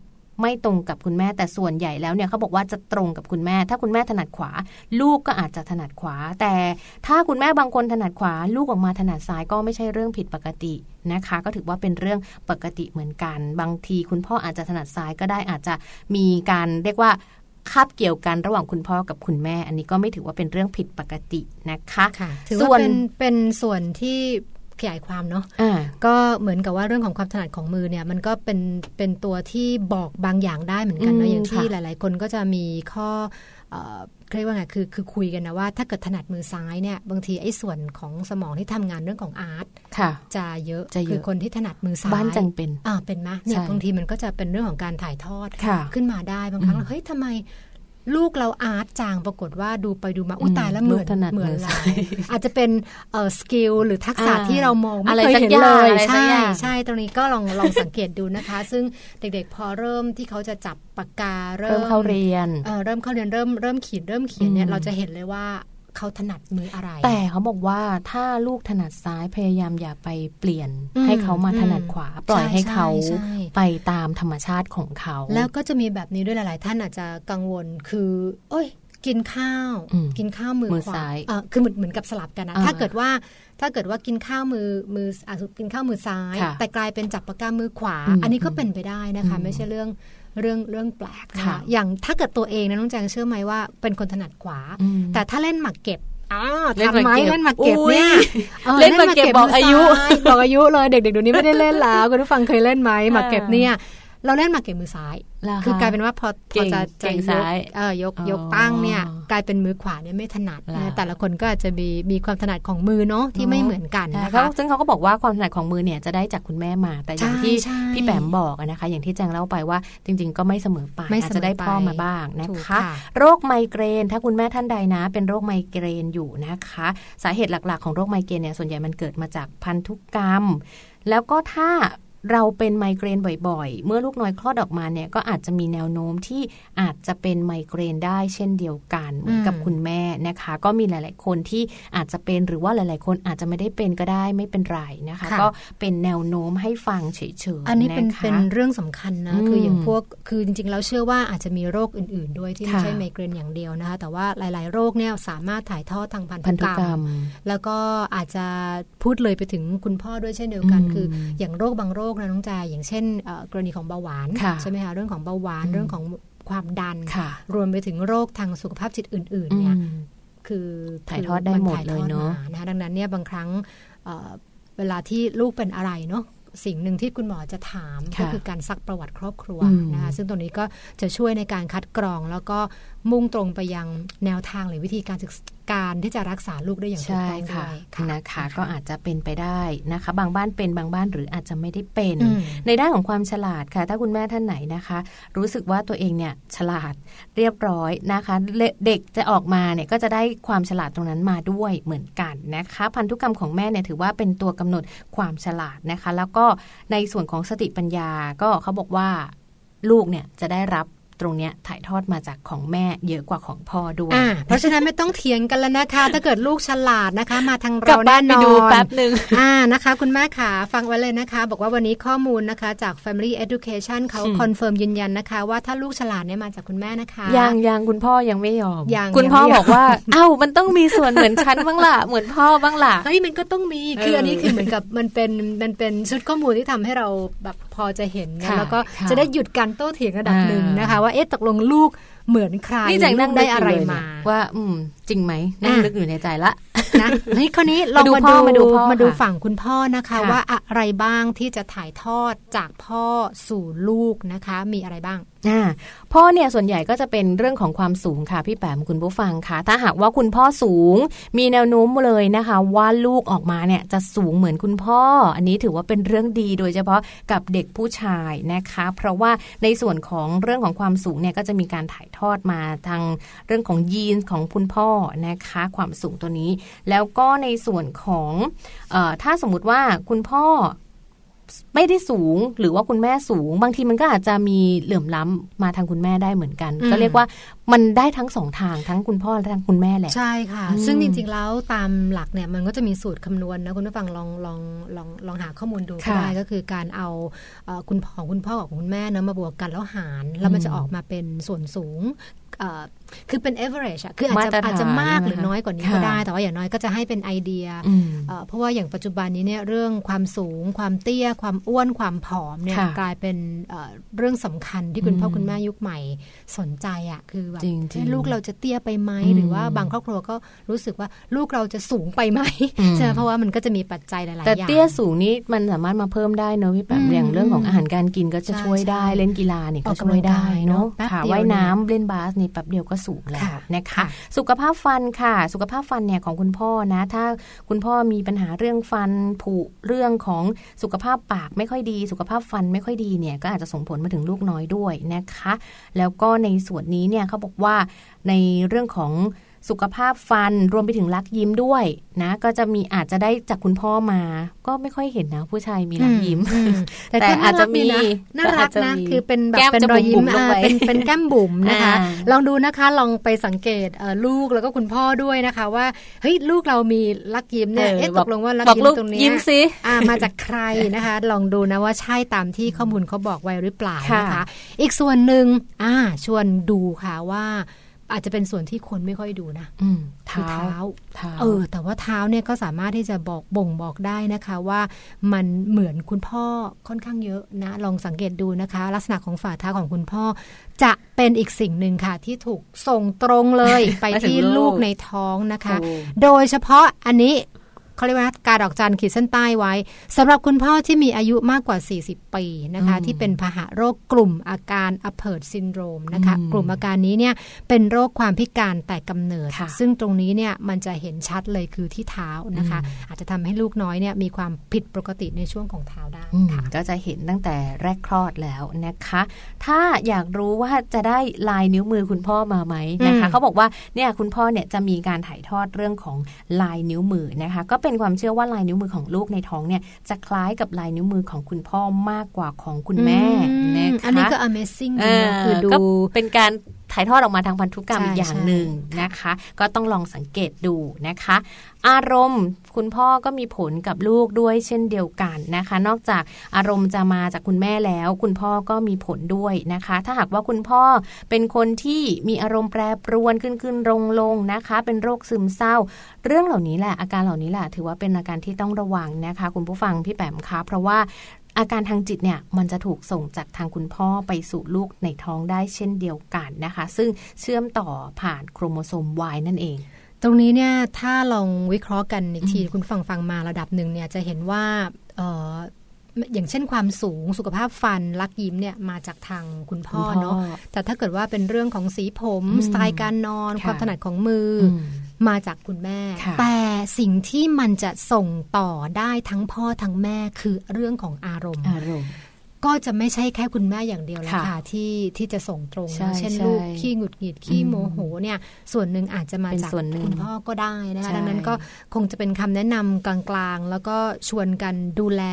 ไม่ตรงกับคุณแม่แต่ส่วนใหญ่แล้วเนี่ยเขาบอกว่าจะตรงกับคุณแม่ ถ้าคุณแม่ถนัดขวา ลูกก็อาจจะถนัดขวา แต่ถ้าคุณแม่บางคนถนัดขวา ลูกออกมาถนัดซ้ายก็ไม่ใช่เรื่องผิดปกตินะคะ ก็ถือว่าเป็นเรื่องปกติเหมือนกัน บางทีคุณพ่ออาจจะถนัดซ้ายก็ได้อาจจะมีการเรียกว่าคาบเกี่ยวกันระหว่างคุณพ่อกับคุณแม่ อันนี้ก็ไม่ถือว่าเป็นเรื่องผิดปกตินะคะคะถือว่าเป็นเป็นส่วนที่ ขยายความเนาะอ่าก็เหมือนกับว่าเรื่องของความถนัดของมือเนี่ย มันก็เป็นเป็นตัวที่บอกบางอย่างได้เหมือนกันอืเนาะมอย่างที่ค่ะหลาย ๆ คนก็จะมีข้อเอ่อเรียกว่าไงคือคือคุยกันนะว่าถ้าเกิดถนัดมือซ้ายเนี่ยบางทีไอ้ส่วนของสมองที่ทำงานเรื่องของอาร์ตค่ะจะเยอะจะเยอะคือคนที่ถนัดมือซ้ายบ้านจังเป็นอ่าเป็นไหมเนี่ยใช่บางทีมันก็จะเป็นเรื่องของการถ่ายทอดค่ะขึ้นมาได้บางครั้งอืมเฮ้ยทำไม ลูกเราอาร์ตจางปรากฏว่าดูไปดูมาอุ้อืมตายแล้วเหมือนลูกถนัดเหมือนมือเราซ้ายอาจจะเป็นเอ่อสกิลหรือทักษะอ่าที่เรามองไม่อะไรเคยสักเห็นอย่างเลยอะไรสักใช่อย่างใช่ตรงนี้ก็ลองลองสังเกตดูนะคะ ซึ่งเด็กๆพอเริ่มที่เขาจะจับปากกาเริ่เริ่มเข้าเรียนเอ่อเริ่มเข้าเรียนเริ่มเริ่มขีดเริ่มเขียนเนี่อืยมเราจะเห็นเลยว่า เขาถนัดมืออะไร แต่เขาบอกว่าถ้าลูกถนัดซ้ายพยายามอย่าไปเปลี่ยนอืมให้เขามาถนัดขวา ปล่อยใช่ให้เขาใช่ใช่ไปตามธรรมชาติของเขา แล้วก็จะมีแบบนี้ด้วยหลาย ๆ ท่านอาจจะกังวลคือ โอ้ยกินข้าวอืมกินข้าวมือมือขวาซ้ายเออคือเหมือนเหมือนกับสลับกันนะอ่าถ้าเกิดว่าถ้าเกิดว่ากินข้าวมือมืออะกินข้าวมือซ้ายค่ะแต่กลายเป็นจับปากกามือขวาอืมอันนี้ก็เป็นไปได้นะคะอืมไม่ใช่เรื่อง เรื่องเรื่องแปลกนะค่ะคะอย่างถ้าเกิดตัวเองนะน้องแจงเชื่อไหมว่าเป็นคนถนัดขวาอืมแต่ถ้าเล่นหมากเก็บอ่าเล่นทันไหมหมากเก็บเล่นหมากเก็บเนี่ยอุ๊ยออเล่นหมากเก็บบอกอายุมืซ้บอกอายุเลยเด็กๆเดี๋ยวนี้ไม่ได้เล่นแล้วคุณผู้ฟังเคยเล่นไหมหมากเก็บเนี่ย เราเล่นหมากเก็บมือซ้ายเหรอคะคือกลายเป็นว่าพอพเก่องจะเก่จะงยกซ้ายเออยกอ๋อยกตั้งเนี่ยกลายเป็นมือขวาเนี่ยไม่ถนัดเหรอนะแต่ละคนก็อาจจะมีมีความถนัดของมือเนาะที่ไม่เหมือนกันใช่นะเขาคะซึ่งเขาก็บอกว่าความถนัดของมือเนี่ยจะได้จากคุณแม่มา แต่อย่างที่ใช่พี่แปมบอกอะนะคะ อย่างที่แจงเล่าไปว่าจริง ๆ ก็ไม่เสมอไปไม่อาจเสมอจะได้พ่อไปมาบ้างนะถูกคะค่ะโรคไมเกรนถ้าคุณแม่ท่านใดนะ เป็นโรคไมเกรนอยู่นะคะ สาเหตุหลักๆ ของโรคไมเกรนเนี่ยส่วนใหญ่มันเกิดมาจากพันธุกรรม แล้วก็ถ้า เราเป็นไมเกรนบ่อยๆ เมื่อลูกน้อยคลอดออกมาเนี่ยก็อาจจะมีแนวโน้มที่อาจจะเป็นไมเกรนได้เช่นเดียวกันเหมือนกับอืมคุณแม่นะคะ ก็มีหลาย ๆ คนที่อาจจะเป็นหรือว่าหลาย ๆ คนอาจจะไม่ได้เป็นก็ได้ไม่เป็นไรนะคะค่ะก็เป็นแนวโน้มให้ฟังเฉยๆอันนี้เป็นะคะเป็นเรื่องสำคัญนะอืมคืออย่างพวกคือจริงๆแล้วเชื่อว่าอาจจะมีโรคอื่น ๆ ด้วยที่ไม่ค่ะใช่ไมเกรนอย่างเดียวนะคะแต่ว่าหลาย ๆ โรคเนี่ยสามารถถ่ายทอดทางพันพันธุธุกกรรรรมมแล้วก็อาจจะพูดเลยไปถึงคุณพ่อด้วยเช่นเดียวกันอืมคืออย่างโรคบางโรคนะน้องจายอย่างเช่นเอ่อกรณีของเบาหวานค่ะใช่ไหมคะเรื่องของเบาหวานอืมเรื่องของความดันค่ะรวมไปถึงโรคทางสุขภาพจิตอื่นๆอืเนี่ยมคือถ่ายทอดได้คืหมดถ่เลยเนอะมนะคะดังนั้นเนี่ยบางครั้งเอ่อเวลาที่ลูกเป็นอะไรเนาะสิ่งหนึ่งที่คุณหมอจะถามค่ะก็คือการซักประวัติครอบครัวอืมนะคะซึ่งตรงนี้ก็จะช่วยในการคัดกรอง แล้วก็มุ่งตรงไปยังแนวทางหรือวิธีการศึกษา การที่จะรักษาลูกได้อย่างถูกใช่ต้องด้ค่ะวยนะคะก็อาจจะเป็นไปได้นะคะ บางบ้านเป็นบางบ้านหรืออาจจะไม่ได้เป็นอืมในด้านของความฉลาดค่ะ ถ้าคุณแม่ท่านไหนนะคะ รู้สึกว่าตัวเองเนี่ยฉลาดเรียบร้อยนะคะเลเด็กจะออกมาเนี่ยก็จะได้ความฉลาดตรงนั้นมาด้วยเหมือนกันนะคะ พันธุกรรมของแม่เนี่ยถือว่าเป็นตัวกำหนดความฉลาดนะคะ แล้วก็ในส่วนของสติปัญญาก็เขาบอกว่าลูกเนี่ยจะได้รับ ตรงเนี้ยถ่ายทอดมาจากของแม่เยอะกว่าของพ่อด้วยอ่าเพราะฉะนั้นไม่ต้องเถียงกันแล้วนะคะ ถ้าเกิดลูกฉลาดนะคะ มาทางกลัเราบบ้านแน่นไปอนดูแป๊บหนึ่งอ่านะคะ คุณแม่ขาฟังไว้เลยนะคะ บอกว่าวันนี้ข้อมูลนะคะจาก Family Education เขาอืม confirm ยืนยันนะคะ ว่าถ้าลูกฉลาดเนี่ยมาจากคุณแม่นะคะยังยังคุณพ่อยังไม่ยอมยังคุณพ่อยังไม่ยอมบอกว่าเอ้ามันต้องมีส่วนเหมือนฉันบ้างล่ะเหมือนพ่อบ้างล่ะเฮ้ยมันก็ต้องมีคือเอออัอันนี้คือเหมือนกับมันเป็นมันเป็นชุดข้อมูลที่ทำให้เราแบบพอจะเห็นนะค่ะแล้วก็ค่ะจะได้หยุดการโต้เถียงระดับอ่าหนึ่งนะคะว่าเอ๊ะตกลงลูกเหมือนใครนี่จากนั่งลูกได้อะไรนึกยู่เลยมาเนี่ยว่า อืม จริงไหมนั่งอะนึกอยู่ในใจละนะเฮ้ยคราวนี้ลองมามาดูดูพ่อมาดูพ่อมาดูค่ะฝั่งคุณพ่อนะคะค่ะว่าอะไรบ้างที่จะถ่ายทอดจากพ่อสู่ลูกนะคะ มีอะไรบ้างอ่าพ่อเนี่ยส่วนใหญ่ก็จะเป็นเรื่องของความสูงค่ะพี่แปมคุณผู้ฟังค่ะ ถ้าหากว่าคุณพ่อสูง มีแนวโน้มเลยนะคะ ว่าลูกออกมาเนี่ยจะสูงเหมือนคุณพ่อ อันนี้ถือว่าเป็นเรื่องดีโดยเฉพาะกับเด็กผู้ชายนะคะ เพราะว่าในส่วนของเรื่องของความสูงเนี่ยก็จะมีการถ่ายทอดมาทางเรื่องของยีนของคุณพ่อนะคะความสูงตัวนี้ แล้วก็ในส่วนของออถ้าสมมุติว่าคุณพ่อ ไม่ได้สูงหรือว่าคุณแม่สูง บางทีมันก็อาจจะมีเหลื่อมล้ำมาทางคุณแม่ได้เหมือนกันอืมก็เรียกว่ามันได้ทั้งสองทางทั้งคุณพ่อและทั้งคุณแม่แหละใช่ค่ะอืมซึ่งจริงๆแล้วตามหลักเนี่ยมันก็จะมีสูตรคำนวณนะคุณผู้ฟังลองลองลองลองหาข้อมูลดูก็ค่ะได้ก็คือการเอาเอ่อคุณพ่อของคุณพ่อกับคุณแม่เนอะมาบวกกันแล้วหารแล้วมันจะออกมาเป็นส่วนสูงเอ่อคือเป็น average อะคืออาจมาจะตรฐานอาจจะมากหรือนะคะน้อยกว่านี้ค่ะก็ได้ แต่ว่าอย่างน้อยก็จะให้เป็นไอเดียอืมเอ่อเพราะว่าอย่างปัจจุบันนี้เนี่ยเรื่องความสูง ความเตี้ย ความอ้วนความผอมเนี่ยค่ะกลายเป็นเอ่อเรื่องสำคัญที่คุณอืมพ่อคุณแม่ยุคใหม่สนใจอะคือแบบจริงๆเอ๊ะลูกเราจะเตี้ยไปไหมอืมหรือว่าบางครอบครัวก็รู้สึกว่าลูกเราจะสูงไปไหมอืมใช่ไหมเพราะว่ามันก็จะมีปัจจัยหลายๆแต่อย่างเตี้ยสูงนี้มันสามารถมาเพิ่มได้เนอะพี่แปมอืมอย่างเรื่องของอาหารการกินก็จะใช่ช่วยได้ใช่เล่นกีฬาเนี่ยอก็อกช่กำลัวยงได้กายเนาะเนอะแป๊บค่ะเดียวว่ายเนี่ยน้ำเล่นบาสนี่แป๊บเดียวก็สูงแล้วค่ะนะคะค่ะสุขภาพฟันค่ะ สุขภาพฟันเนี่ยของคุณพ่อนะ ถ้าคุณพ่อมีปัญหาเรื่องฟันผุเรื่องของสุขภาพปากไม่ค่อยดี สุขภาพฟันไม่ค่อยดีเนี่ยก็อาจจะส่งผลมาถึงลูกน้อยด้วยนะคะ แล้วก็ในส่วนนี้เนี่ยเขาบอกว่าในเรื่องของ สุขภาพฟันรวมไปถึงรักยิ้มด้วยนะ ก็จะมีอาจจะได้จากคุณพ่อมา ก็ไม่ค่อยเห็นนะ ผู้ชายมีรักยิ้มอืมแต่แต่ก็อาจจะมีน่ารักดีนะน่ารักก็อาจจะนะมีคือเป็นแบบแก้มเป็นจะรอยยิ้บุ๋มมๆลงอ่าไปเป็นเป็นแก้มบุ๋มนะคะอ่าลองดูนะคะลองไปสังเกตเอ่อลูกแล้วก็คุณพ่อด้วยนะคะว่าเฮ้ยลูกเรามีรักยิ้มเนี่ยเออเอ๊ะบตอกกลงว่ารักบอกยิ้ลูมกตรงเนี้ยิ้มสิอ่ามาจากใครนะคะ ลองดูนะว่าใช่ตามที่ข้อมูลเขาบอกไว้หรือเปล่านะคะค่ะอีกส่วนหนึ่งอ่าชวนดูค่ะว่า อาจจะเป็นส่วนที่คนไม่ค่อยดูนะอืมคือเท้าเท้าเท้าเออ แต่ว่าเท้าเนี่ยก็สามารถที่จะบอกบ่งบอกได้นะคะว่ามันเหมือนคุณพ่อค่อนข้างเยอะนะ ลองสังเกตดูนะคะ ลักษณะของฝ่าเท้าของคุณพ่อ จะเป็นอีกสิ่งหนึ่งค่ะ ที่ถูกส่งตรงเลยไปไปถึงที่ลูลูกกในท้องนะคะถูกโดยเฉพาะอันนี้ เขาเรียกว่าการดอกจันขีดเส้นใต้ไว้สำหรับคุณพ่อที่มีอายุมากกว่า 40 ปีนะคะอืมที่เป็นพาหะโรคกลุ่มอาการ Apert syndrome นะคะอืมกลุ่มอาการนี้เนี่ยเป็นโรคความพิการแต่กำเนิดค่ะซึ่งตรงนี้เนี่ยมันจะเห็นชัดเลยคือที่เท้านะคะ อาจจะทำให้ลูกน้อยเนี่ยมีความผิดปกติในช่วงของเท้าได้อืมค่ะก็จะเห็นตั้งแต่แรกคลอดแล้วนะคะ ถ้าอยากรู้ว่าจะได้ลายนิ้วมือคุณพ่อมาไหมนะคะอืมเขาบอกว่าเนี่ยคุณพ่อเนี่ยจะมีการถ่ายทอดเรื่องของลายนิ้วมือนะคะก็เป็นความเชื่อว่าลายนิ้วมือของลูกในท้องเนี่ยจะคล้ายกับลายนิ้วมือของคุณพ่อมากกว่าของคุณแม่อืนะคะอันนี้ก็ amazing เอดีอนะคือดูก็เป็นการ ถ่ายทอดออกมาทางพันธุกรรมใช่อีกอย่างใช่หนึ่งนะคะ ก็ต้องลองสังเกตดูนะคะ อารมณ์คุณพ่อก็มีผลกับลูกด้วยเช่นเดียวกันนะคะ นอกจากอารมณ์จะมาจากคุณแม่แล้ว คุณพ่อก็มีผลด้วยนะคะ ถ้าหากว่าคุณพ่อเป็นคนที่มีอารมณ์แปรปรวนขึ้นขึ้นลงลงนะคะ เป็นโรคซึมเศร้า เรื่องเหล่านี้แหละอาการเหล่านี้แหละถือว่าเป็นอาการที่ต้องระวังนะคะ คุณผู้ฟังพี่แปมคะเพราะว่า อาการทางจิตเนี่ยมันจะถูกส่งจากทางคุณพ่อไปสู่ลูกในท้องได้เช่นเดียวกันนะคะ ซึ่งเชื่อมต่อผ่านโครโมโซม Y นั่นเอง ตรงนี้เนี่ยถ้าลองวิเคราะห์กันอีกทีคุณฟังฟังมาระดับหนึ่งเนี่ยจะเห็นว่าเอ่ออย่างเช่นความสูงสุขภาพฟันลักยิ้มเนี่ยมาจากทางคุณพ่อคุณพ่อเนาะแต่ถ้าเกิดว่าเป็นเรื่องของสีผมอืมสไตล์การนอนค่ะความถนัดของมือออื มมาจากคุณแม่ค่ะแต่สิ่งที่มันจะส่งต่อได้ทั้งพ่อทั้งแม่คือเรื่องของอารมณ์อารมณ์ก็จะไม่ใช่แค่คุณแม่อย่างเดียวแล้วค่ะค่ะที่ที่จะส่งตรงใช่นะเช่นใช่ลูกขี้หงุดหงิดขี้อืมโมโหเนี่ย ส่วนหนึ่งอาจจะมาเป็นจากส่วนหนึ่งคุณพ่อก็ได้นะคะใช่ดังนั้นก็คงจะเป็นคำแนะนำกลางๆ แล้วก็ชวนกันดูแล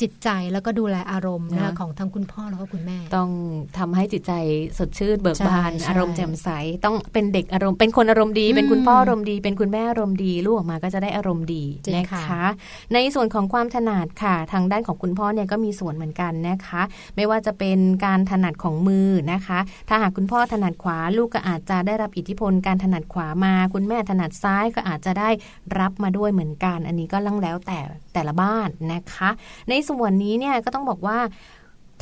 จิตใจแล้วก็ดูแลอารมณ์นะคะของทั้งคุณพ่อแล้วก็คุณแม่ ต้องทำให้จิตใจสดชื่นเบิกบานใช่ใช่อารมณ์แจ่มใส ต้องเป็นเด็กอารมณ์เป็นคนอารมณ์ดีอืมเป็นคุณพ่ออารมณ์ดี เป็นคุณแม่อารมณ์ดีลูกออกมาก็จะได้อารมณ์ดีจริงนะค่ะคะ ในส่วนของความถนัดค่ะ ทางด้านของคุณพ่อเนี่ยก็มีส่วนเหมือนกันนะคะ ไม่ว่าจะเป็นการถนัดของมือนะคะ ถ้าหากคุณพ่อถนัดขวาลูกก็อาจจะได้รับอิทธิพลการถนัดขวามา คุณแม่ถนัดซ้ายก็อาจจะได้รับมาด้วยเหมือนกัน อันนี้ก็ลังแล้วแต่แต่ละบ้านนะคะ ในส่วนนี้เนี่ยก็ต้องบอกว่า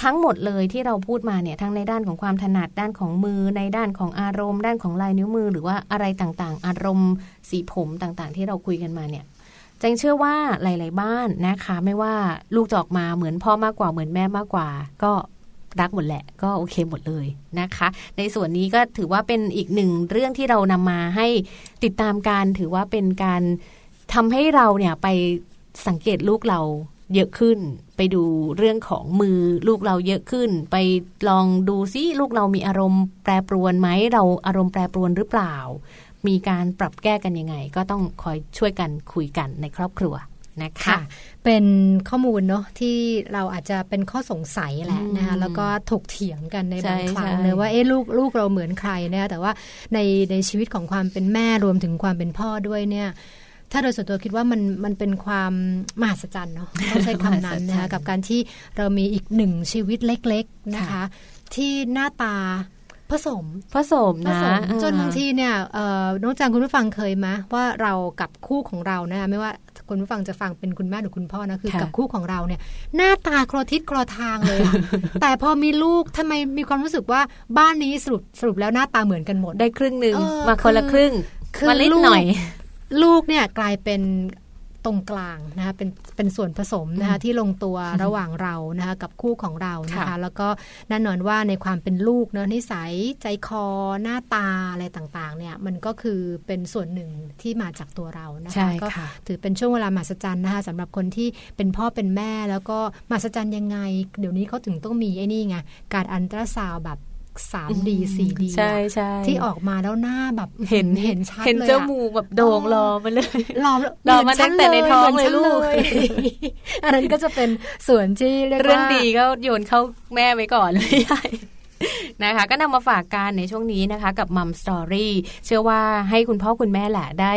ทั้งหมดเลยที่เราพูดมาเนี่ยทั้งในด้านของความถนัดด้านของมือในด้านของอารมณ์ ด้านของลายนิ้วมือ หรือว่าอะไรต่างๆ อารมณ์สีผมต่างๆ ที่เราคุยกันมาเนี่ยแจงเชื่อว่าหลาย ๆ บ้านนะคะ ไม่ว่าลูกจะออกมาเหมือนพ่อมากกว่าเหมือนแม่มากกว่า ก็รักหมดแหละ ก็โอเคหมดเลยนะคะ ในส่วนนี้ก็ถือว่าเป็นอีกหนึ่งเรื่องที่เรานำมาให้ติดตามการถือว่าเป็นการทำให้เราเนี่ยไปสังเกตลูกเรา เยอะขึ้น ไปดูเรื่องของมือลูกเราเยอะขึ้น ไปลองดูซิลูกเรามีอารมณ์แปรปรวนไหมเราอารมณ์แปรปรวนหรือเปล่า มีการปรับแก้กันยังไง ก็ต้องคอยช่วยกันคุยกันในครอบครัวนะคะค่ะเป็นข้อมูลเนาะที่เราอาจจะเป็นข้อสงสัยแหละนะคะอืมแล้วก็ถกเถียงกันในใช่บางครั้งใช่เลยว่าเอ๊ะลูกลูกเราเหมือนใครนะคะแต่ว่าในในชีวิตของความเป็นแม่รวมถึงความเป็นพ่อด้วยเนี่ย ถ้าโดยส่วนตัวคิดว่ามันมันเป็นความมหัศจรรย์เนาะต้องใช้คำนั้นนะคะกับการที่เรามีอีกหนึ่งชีวิตเล็กๆนะคะค่ะที่หน้าตาผสมผสมผนะสมจนอ่บางทีเนี่ยเอ่อน้องจังคุณผู้ฟังเคยไหมว่าเรากับคู่ของเรานะคะไม่ว่าคุณผู้ฟังจะฟังเป็นคุณแม่หรือคุณพ่อนะคือค่ะกับคู่ของเราเนี่ย หน้าตาคลอทิศคลอทางเลยอะแต่พอมีลูกทำไมมีความรู้สึกว่าบ้านนี้สรุปสรุปแล้วหน้าตาเหมือนกันหมดได้ครึ่งหนึ่งเออมาคนละคือครึ่งคือมาเล็กลูกหน่อย ลูกเนี่ยกลายเป็นตรงกลางนะคะเป็นเป็นส่วนผสมนะคะที่ลงตัวระหว่างเรานะคะกับคู่ของเรานะคะค่ะแล้วก็แน่นอนว่าในความเป็นลูกเนาะนิสัยใจคอหน้าตาอะไรต่างๆเนี่ยมันก็คือเป็นส่วนหนึ่งที่มาจากตัวเรานะใช่คะก็ค่ะถือเป็นช่วงเวลามหัศจรรย์นะคะสำหรับคนที่เป็นพ่อเป็นแม่แล้วก็มหัศจรรย์ยังไง เดี๋ยวนี้เขาถึงต้องมีไอ้นี่ไงการอันตราซาวด์แบบ 3D 4D ใช่ใช่ที่ออกมาแล้วหน้าแบบเห็นเห็นชัดเห็นเลยเจ้าอะหมูแบบโด่งรอมาเลยรอรอมาตั้งแต่ในท้องเลยลูกอันนั้นก็จะเป็นส่วนที่เรียกว่าเรื่องดีก็โยนเข้าแม่ไว้ก่อนไม่ใช่ นะคะ ก็นำมาฝากกันในช่วงนี้นะคะ กับมัมสตอรี่เชื่อว่าให้คุณพ่อคุณแม่แหละได้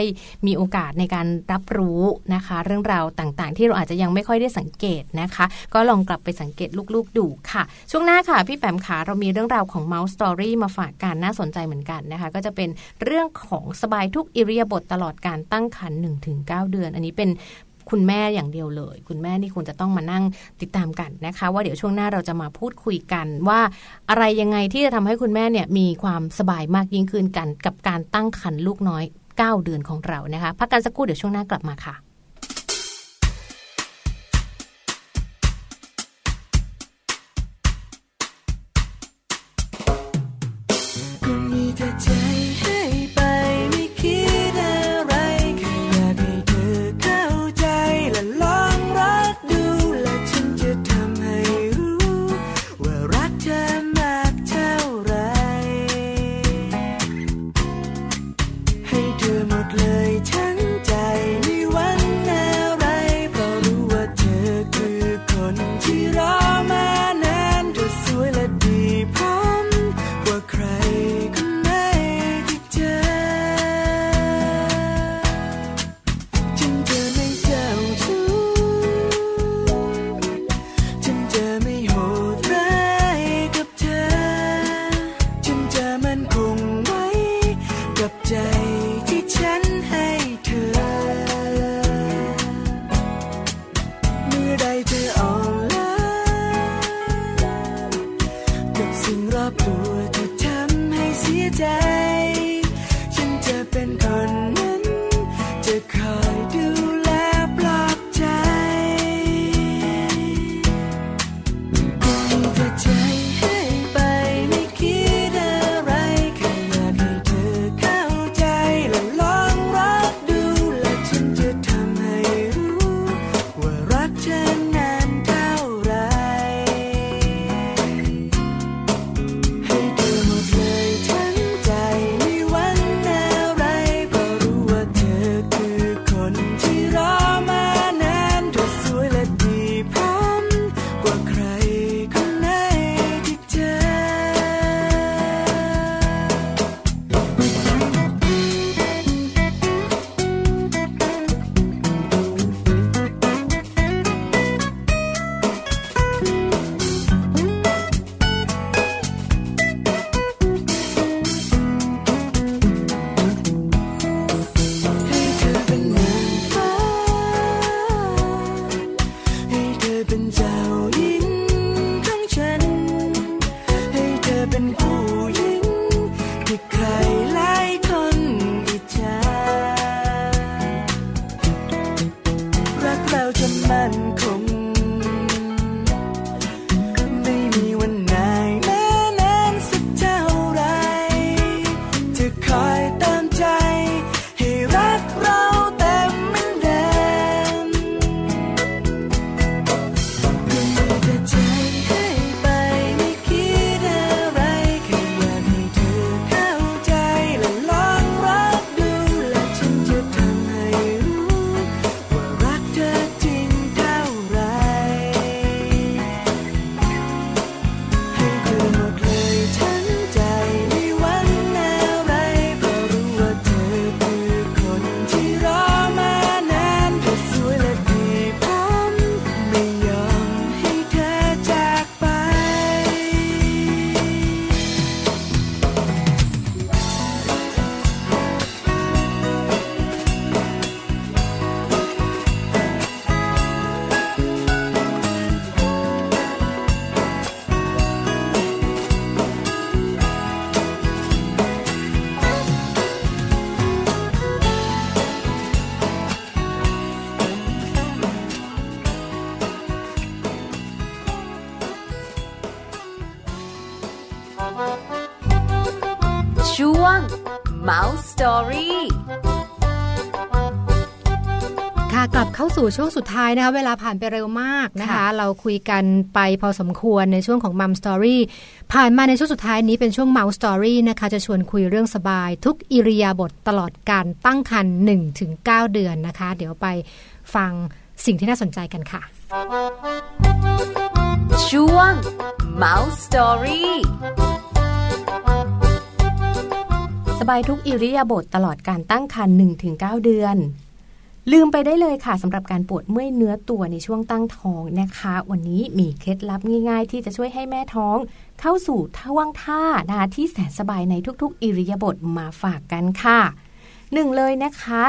มีโอกาสในการรับรู้นะคะ เรื่องราวต่างๆ ที่เราอาจจะยังไม่ค่อยได้สังเกตนะคะ ก็ลองกลับไปสังเกตลูกๆดูค่ะ ช่วงหน้าค่ะ พี่แปมขาเรามีเรื่องราวของ Mouse Story มาฝากกันน่าสนใจเหมือนกันนะคะ ก็จะเป็นเรื่องของสบายทุกอิริยาบถตลอดการตั้งครรภ์1-9 เดือน อันนี้เป็น คุณแม่อย่างเดียวเลย คุณแม่นี่ควรจะต้องมานั่งติดตามกันนะคะ ว่าเดี๋ยวช่วงหน้าเราจะมาพูดคุยกันว่าอะไรยังไงที่จะทำให้คุณแม่เนี่ยมีความสบายมากยิ่งขึ้นกัน กับการตั้งครรภ์ลูกน้อย 9 เดือนของเรานะคะพักกันสักครู่เดี๋ยวช่วงหน้ากลับมาค่ะ ที่รอ ค่ะกลับเข้าสู่ช่วงสุดท้ายนะคะเวลาผ่านไปเร็วมากนะคะค่ะเราคุยกันไปพอสมควรในช่วงของ Mom Story ผ่านมาในช่วงสุดท้ายนี้เป็นช่วง Mouse Story นะคะจะชวนคุยเรื่องสบาย ทุกอิริยาบถตลอดการตั้งครรภ์1ถึง9เดือนนะคะ เดี๋ยวไปฟังสิ่งที่น่าสนใจกันค่ะ ช่วง Mouse Story สบายทุกอิริยาบถตลอดการตั้งครรภ์1-9 เดือน ลืมไปได้เลยค่ะสำหรับการปวดเมื่อยเนื้อตัวในช่วงตั้งท้องนะคะ วันนี้มีเคล็ดลับง่ายๆ ที่จะช่วยให้แม่ท้อง เข้าสู่ท่วงท่านะคะที่แสนสบายในทุกๆ อิริยาบถมาฝากกันค่ะหนึ่งเลยนะคะ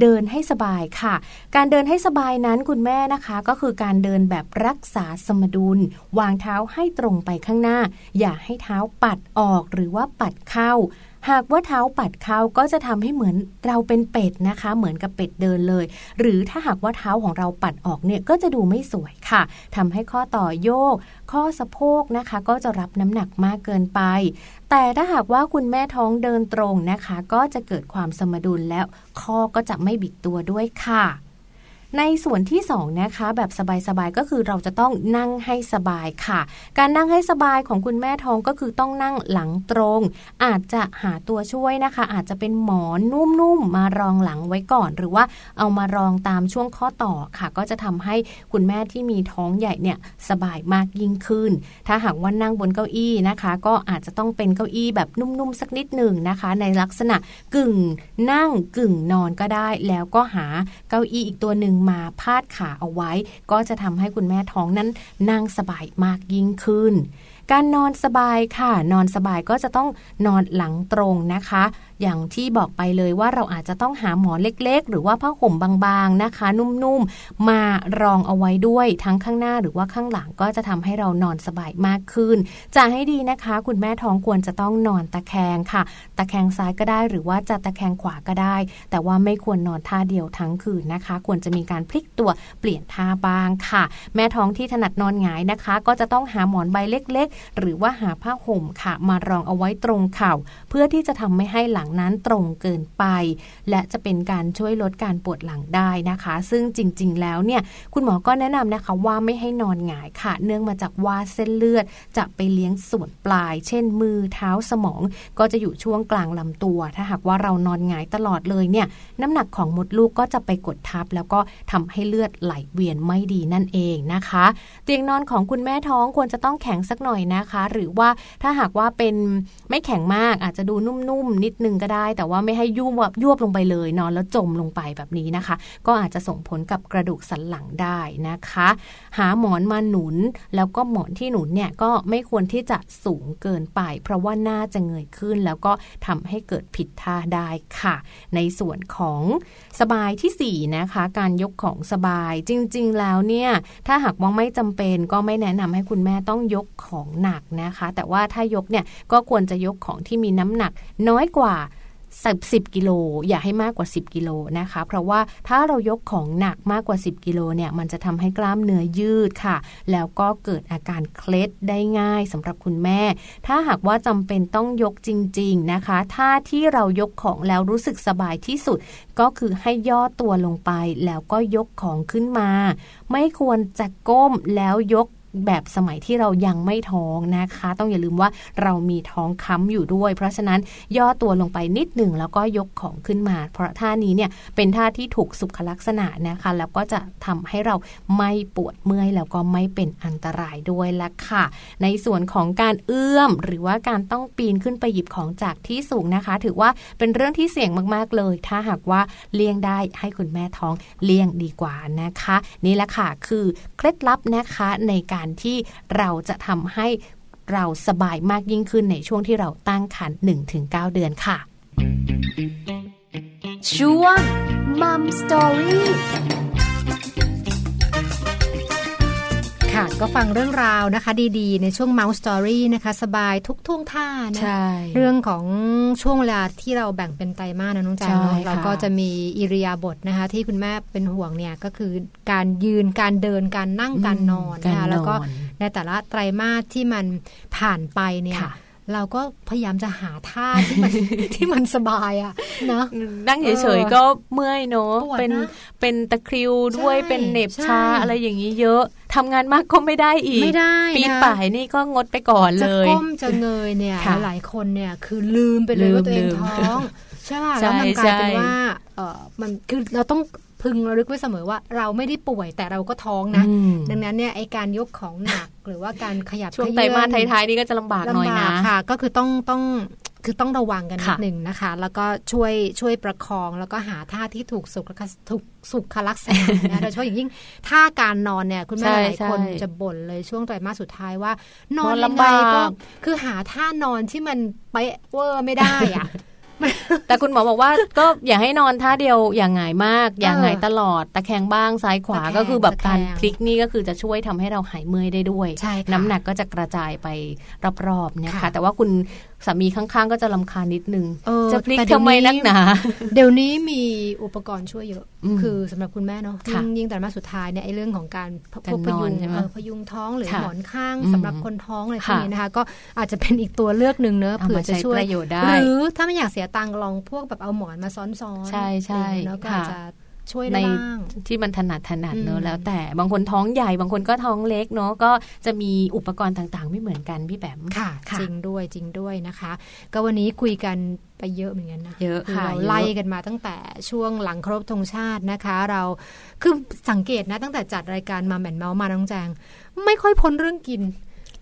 เดินให้สบายค่ะ การเดินให้สบายนั้นคุณแม่นะคะ ก็คือการเดินแบบรักษาสมดุล วางเท้าให้ตรงไปข้างหน้า อย่าให้เท้าปัดออกหรือว่าปัดเข้า หากว่าเท้าปัดเข้าก็จะทำให้เหมือนเราเป็นเป็ดนะคะ เหมือนกับเป็ดเดินเลย หรือถ้าหากว่าเท้าของเราปัดออกเนี่ยก็จะดูไม่สวยค่ะทำให้ข้อต่อโยก ข้อสะโพกนะคะ ก็จะรับน้ำหนักมากเกินไป แต่ถ้าหากว่าคุณแม่ท้องเดินตรงนะคะ ก็จะเกิดความสมดุลแล้วข้อก็จะไม่บิดตัวด้วยค่ะ ในส่วนที่2นะคะแบบสบายๆก็คือเราจะต้องนั่งให้สบายค่ะ การนั่งให้สบายของคุณแม่ท้องก็คือต้องนั่งหลังตรง อาจจะหาตัวช่วยนะคะ อาจจะเป็นหมอนนุ่มๆมารองหลังไว้ก่อน หรือว่าเอามารองตามช่วงข้อต่อค่ะ ก็จะทำให้คุณแม่ที่มีท้องใหญ่เนี่ยสบายมากยิ่งขึ้น ถ้าหากว่านั่งบนเก้าอี้นะคะ ก็อาจจะต้องเป็นเก้าอี้แบบนุ่มๆสักนิดหนึ่งนะคะ ในลักษณะกึ่งนั่งกึ่งนอนก็ได้ แล้วก็หาเก้าอี้อีกตัวหนึ่งมาพาดขาเอาไว้ ก็จะทำให้คุณแม่ท้องนั้นนั่งสบายมากยิ่งขึ้น การนอนสบายค่ะ นอนสบายก็จะต้องนอนหลังตรงนะคะ อย่างที่บอกไปเลยว่าเราอาจจะต้องหาหมอนเล็ก ๆ หรือว่าผ้าห่มบางๆนะคะ นุ่มๆ มารองเอาไว้ด้วยทั้งข้างหน้าหรือว่าข้างหลังก็จะทำให้เรานอนสบายมากขึ้น จะให้ดีนะคะ คุณแม่ท้องควรจะต้องนอนตะแคงค่ะ ตะแคงซ้ายก็ได้หรือว่าจะตะแคงขวาก็ได้ แต่ว่าไม่ควรนอนท่าเดียวทั้งคืนนะคะ ควรจะมีการพลิกตัวเปลี่ยนท่าบ้างค่ะ แม่ท้องที่ถนัดนอนหงายนะคะ ก็จะต้องหาหมอนใบเล็ก ๆ หรือว่าหาผ้าห่มค่ะ มารองเอาไว้ตรงเข่า เพื่อที่จะทำไม่ให้หลังนั้นตรงเกินไป และจะเป็นการช่วยลดการปวดหลังได้นะคะ ซึ่งจริง ๆ แล้วเนี่ยคุณหมอก็แนะนำนะคะว่าไม่ให้นอนหงายค่ะ เนื่องมาจากว่าเส้นเลือดจะไปเลี้ยงส่วนปลาย เช่นมือเท้าสมอง ก็จะอยู่ช่วงกลางลำตัว ถ้าหากว่าเรานอนหงายตลอดเลยเนี่ยน้ำหนักของมดลูกก็จะไปกดทับ แล้วก็ทำให้เลือดไหลเวียนไม่ดีนั่นเองนะคะ เตียงนอนของคุณแม่ท้องควรจะต้องแข็งสักหน่อยนะคะ หรือว่าถ้าหากว่าเป็นไม่แข็งมากอาจจะดูนุ่มๆนิดนึงก็ได้ แต่ว่าไม่ให้ยุ่บยวบลงไปเลยนอนแล้วจมลงไปแบบนี้นะคะ ก็อาจจะส่งผลกับกระดูกสันหลังได้นะคะ หาหมอนมาหนุนแล้วก็หมอนที่หนุนเนี่ยก็ไม่ควรที่จะสูงเกินไป เพราะว่าหน้าจะเงยขึ้น แล้วก็ทำให้เกิดผิดท่าได้ค่ะ ในส่วนของสบายที่4นะคะการยกของสบายจริง ๆ แล้วเนี่ยถ้าหากว่าไม่จำเป็นก็ไม่แนะนำให้คุณแม่ต้องยกของหนักนะคะ แต่ว่าถ้ายกเนี่ยก็ควรจะยกของที่มีน้ำหนักน้อยกว่า 10กิโลอย่าให้มากกว่า 10 กิโลนะคะ เพราะว่าถ้าเรายกของหนักมากกว่า 10 กิโลเนี่ยมันจะทำให้กล้ามเนื้อยืดค่ะ แล้วก็เกิดอาการเคล็ดได้ง่ายสำหรับคุณแม่ ถ้าหากว่าจำเป็นต้องยกจริง ๆนะคะ ถ้าที่เรายกของแล้วรู้สึกสบายที่สุด ก็คือให้ย่อตัวลงไป แล้วก็ยกของขึ้นมา ไม่ควรจะก้มแล้วยก แบบสมัยที่เรายังไม่ท้องนะคะ ต้องอย่าลืมว่าเรามีท้องค้ำอยู่ด้วย เพราะฉะนั้นย่อตัวลงไปนิดหนึ่งแล้วก็ยกของขึ้นมา เพราะท่านี้เนี่ยเป็นท่าที่ถูกสุขลักษณะนะคะ แล้วก็จะทำให้เราไม่ปวดเมื่อยแล้วก็ไม่เป็นอันตรายด้วยละค่ะ ในส่วนของการเอื้อม หรือว่าการต้องปีนขึ้นไปหยิบของจากที่สูงนะคะ ถือว่าเป็นเรื่องที่เสี่ยงมากๆเลย ถ้าหากว่าเลี่ยงได้ให้คุณแม่ท้องเลี่ยงดีกว่านะคะ นี่แหละค่ะคือเคล็ดลับนะคะในการที่เราจะทำให้เราสบายมากยิ่งขึ้นในช่วงที่เราตั้งครรภ์1-9 เดือนค่ะ ช่วงมัมสตอรี่ ค่ะ ก็ฟังเรื่องราวนะคะ ดีๆ ในช่วง Mouse Story นะคะ สบายทุกท่วงท่านะใช่เรื่องของช่วงเวลาที่เราแบ่งเป็นไตรมาสนะน้องแจงเนใช่อะค่ะเราก็จะมีอิริยาบถนะคะ ที่คุณแม่เป็นห่วงเนี่ยก็คือการยืนการเดินการนั่งการนอนการนะคะนแล้วก็อนในแต่ละไตรมาสที่มันผ่านไปเนี่ยค่ะ เราก็พยายามจะหาท่าที่มันที่มันสบายอะนะนั่งเฉยๆก็เมื่อยเนอะปวดนะเป็นเป็นตะคริวด้วยใช่เป็นเหน็บใช่ชาอะไรอย่างนี้เยอะทำงานมากก็ไม่ได้อีกไม่ได้ปีนนะป่ายนี่ก็งดไปก่อนจะเลยก้มจะเงยเนี่ยค่ะหลายๆคนเนี่ยคือลืมไปเลยลืมว่าตัวเองลืมท้องใช่ป่ะใช่แล้วมันกลายเป็นใช่ว่าเออมันคือเราต้อง พึงระลึกไว้เสมอว่าเราไม่ได้ป่วยแต่เราก็ท้องนะอืมดังนั้นเนี่ยไอการยกของหนักหรือว่าการขยับช่วงเขไตรยื้อนมาสท้ายๆนี่ก็จะลำบากหน่อยลำบานะกค่ะ ก็คือต้องต้องคือต้องระวังกันนิดค่ะหนึ่งนะคะ แล้วก็ช่วยช่วยประคองแล้วก็หาท่าที่ถูกสุขลักษถูกสุขลักษณะนะโดยเฉพาะอย่างยิ่งท่าการนอนเนี่ยคุณแม่ใช่หลายคนใช่จะบ่นเลยช่วงไตรมาสสุดท้ายว่า นอนนอนยังลำไงบากก็คือหาท่านอนที่มันเป๊ะเวอร์ไม่ได้อะ แต่คุณหมอบอกว่าก็อย่าให้นอนท่าเดียวอย่างหงายมาก อย่างหงายตลอด ตะแคงบ้างซ้ายขวาตะแคงก็คือแบบการตะแคงพลิกนี่ก็คือจะช่วยทำให้เราหายเมื่อยได้ด้วยใช่ค่ะน้ำหนักก็จะกระจายไปรอบๆนะคะค่ะแต่ว่าคุณ สามีข้างๆ ก็จะลำคาญนิดนึงเออจะพลิกแต่เดี๋ยวทำไมนี้นักหนาเดี๋ยวนี้มีอุปกรณ์ช่วยเยอะอืมคือสำหรับคุณแม่เนาะค่ะยิ่งยิ่งแต่มาสสุดท้ายเนี่ยไอ้เรื่องของการพการวกพนอยุนงใช่ไหมเออพยุงท้องหรือค่ะหมอนข้างอืมสำหรับคนท้องอะไรพวกค่ะนี้นะคะ ก็อาจจะเป็นอีกตัวเลือกหนึ่งเนอะเอาเผื่อมาจะใช้ช่วยประโยชน์ได้หรือถ้าไม่อยากเสียตังค์ลองพวกแบบเอาหมอนมาซ้อนๆใช่ใช่แล้วก็ค่ะอาจจะ ช่วยในได้บ้างที่มันถนัดถนัดเนอือะมแล้ว แต่บางคนท้องใหญ่บางคนก็ท้องเล็กเนอะก็จะมีอุปกรณ์ต่างๆ ไม่เหมือนกันพี่แปมค่ะค่ะจริงด้วยจริงด้วยนะคะ ก็วันนี้คุยกันไปเยอะเหมือนกันนะเยอะคือค่ะเราเยอะไล่กันมาตั้งแต่ช่วงหลังครบธงชาตินะคะ เราคือสังเกตนะตั้งแต่จัดรายการมาแมนเมาส์มาน้องแจง ไม่ค่อยพ้นเรื่องกิน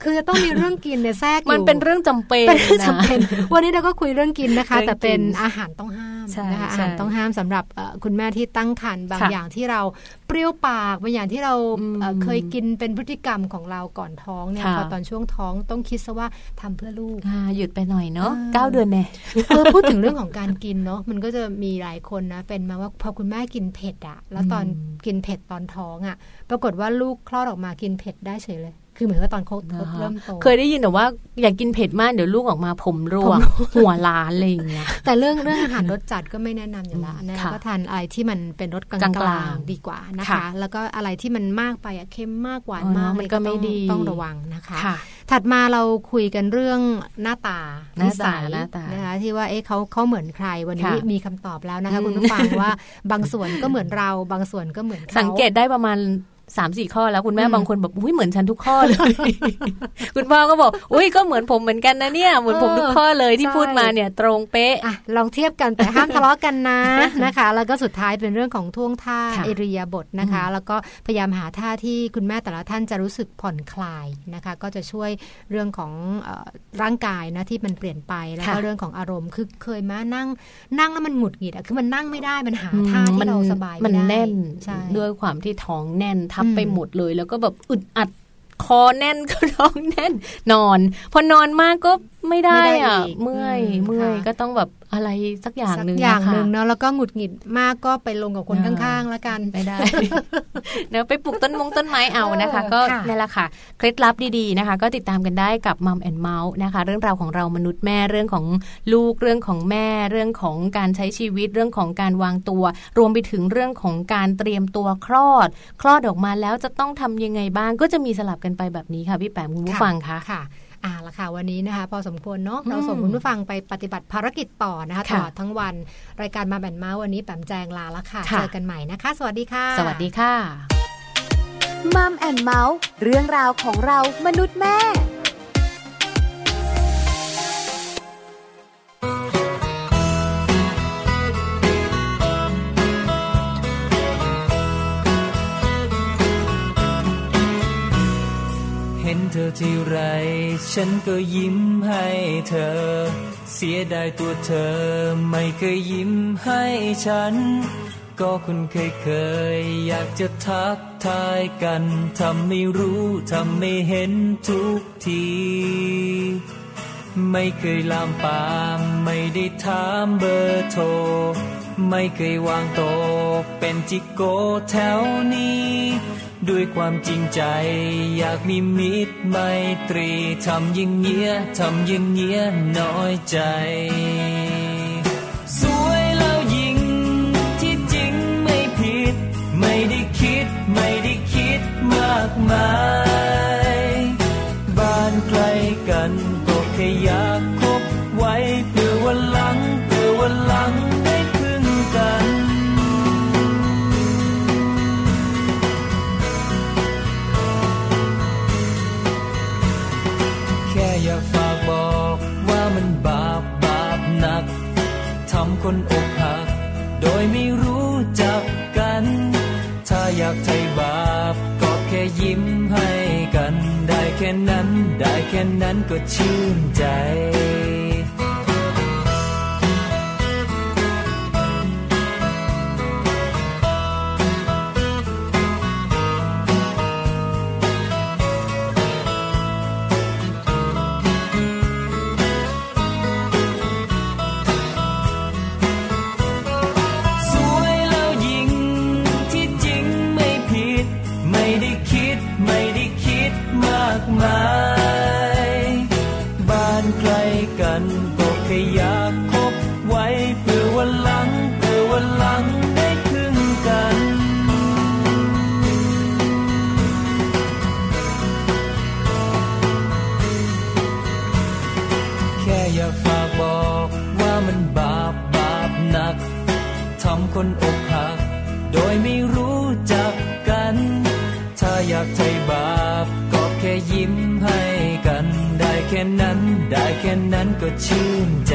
คือจะต้องมีเรื่องกินเนี่ยแทรกอยู่มันเป็นเรื่องจำเป็นเป็นเรื่องนะจำเป็น วันนี้เราก็คุยเรื่องกินนะคะเรื่องกินแต่เป็นอาหารต้องห้ามใช่นะคะอาใช่หารต้องห้ามสำหรับเอ่อคุณแม่ที่ตั้งครรภ์บางค่ะอย่างที่เราเปรี้ยวปากบางอย่างที่เราอืมเอ่อเคยกินเป็นพฤติกรรมของเราก่อนท้องเนี่ยค่ะพอตอนช่วงท้องต้องคิดซะว่าทำเพื่อลูกอ่าหยุดไปหน่อยเนาะอ่าเก้าเดือนแน่เออพูดถึงเรื่องของการกินเนาะมันก็จะมีหลายคนนะเป็นมาว่าพอคุณแม่กินเผ็ดอะแล้วตอนอืมกินเผ็ดตอนท้องอะปรากฏว่าลูกคลอดออกมากินเผ็ดได้เฉยเลย คือเหมือนว่าตอนเขานะคะเริ่มโตเคยได้ยินแต่ว่าอยากกินเผ็ดมากเดี๋ยวลูกออกมาผมร่วงหัวล้านอะไรอย่างเงี้ยแต่เรื่องเรื่องอาหารรสจัดก็ไม่แนะนำอยู่แล้วนะค่ะก็ทานอะไรที่มันเป็นรสกลกลางางๆๆดีกว่านะคะค่ะแล้วก็อะไรที่มันมากไปอะเค็มมากหวานอ๋อมากมันก็ไม่ต้องดีต้องระวังนะคะค่ะถัดมาเราคุยกันเรื่องหน้าตาหน้าตาสัยหน้าตานนะคะที่ว่าเอ๊ะเขาเขาเหมือนใครวันนี้ค่ะมีคำตอบแล้วนะคะอืมคุณผู้ฟังว่าบางส่วนก็เหมือนเราบางส่วนก็เหมือนเขาสังเกตได้ประมาณ สามสี่ข้อแล้วคุณแม่อืมบางคนแบบอุ้ยเหมือนฉันทุกข้อเลย คุณพ่อก็บอกอุ้ยก็เหมือนผมเหมือนกันนะเนี่ย เหมือนผมทุกข้อเลยที่ใช่พูดมาเนี่ยตรงเป๊ะอะลองเทียบกันแต่ห้ามทะเลาะกันนะนะคะ แล้วก็สุดท้ายเป็นเรื่องของท่วงท่าค่ะเอริยาบทนะคะ แล้วก็พยายามหาท่าที่คุณแม่แต่ละท่านจะรู้สึกผ่อนคลายนะคะ ก็จะช่วยเรื่องของเออร่างกายนะที่มันเปลี่ยนไปแล้วก็ค่ะเรื่องของอารมณ์คือเคยมานั่ง นั่งแล้วมันหงุดหงิดอะคือมันนั่งไม่ได้มันหาท่ามัที่เราสบายมันไได้แน่นใช่ด้วยความที่ท้องแน่นทับอืมไปหมดเลย แล้วก็แบบอึดอัดคอแน่นก็ท้องแน่น นอน พอนอนมากก็ไม่ได้อะอีกเมื่อยอืมเมื่อยค่ะก็ต้องแบบ อะไรสักอย่างสักหนึ่งอย่างนะคะหนึ่งเนาะแล้วก็หงุดหงิดมากก็ไปลงกับคนอ่าข้างๆแล้วกันไม่ได้เดี๋ยวไปปลูกต้นมงต้นไม้เอานะคะเออก็ค่ะนี่แหละค่ะเคล็ดลับดีๆนะคะ ก็ติดตามกันได้กับมัมแอนเมาส์นะคะ เรื่องราวของเรามนุษย์แม่เรื่องของลูกเรื่องของแม่เรื่องของการใช้ชีวิตเรื่องของการวางตัว รวมไปถึงเรื่องของการเตรียมตัวคลอด คลอดออกมาแล้วจะต้องทำยังไงบ้างก็จะมีสลับกันไปแบบนี้ค่ะพี่แปมคุณผู้ฟังคะค่ะ อ่าละค่ะวันนี้นะคะ พอสมควรเนาะอืมเราส่งคุณผู้ฟังไปปฏิบัติภารกิจต่อนะคะตค่ะลอดทั้งวันรายการมาแบนเมาส์วันนี้แปมแจงลาละค่ะค่ะเจอกันใหม่นะคะ สวัสดีค่ะ สวัสดีค่ะมัมแอนเมาส์เรื่องราวของเรามนุษย์แม่ ที่ไรฉันก็ยิ้มให้เธอ เสียดายตัวเธอไม่เคยยิ้มให้ฉัน ก็คุณเคยเคย อยากจะทักทายกันทำไม่รู้ทำไม่เห็นทุกที ไม่เคยลามปามไม่ได้ถามเบอร์โทร ไม่เคยวางโตะเป็นจิโกแถวนี้ ด้วยความจริงใจ อยากมีมิตรไมตรีทำยิ่งเงี้ยทำยิ่งเงี้ยน้อยใจ สวยแล้วยิ่งที่จริงไม่ผิด ไม่ได้คิดไม่ได้คิดมากมาย โดยไม่รู้จักกัน ถ้าอยากไถ่บาปก็แค่ยิ้มให้กัน ได้แค่นั้น ได้แค่นั้นก็ชื่นใจ นั้นก็ชื่นใจ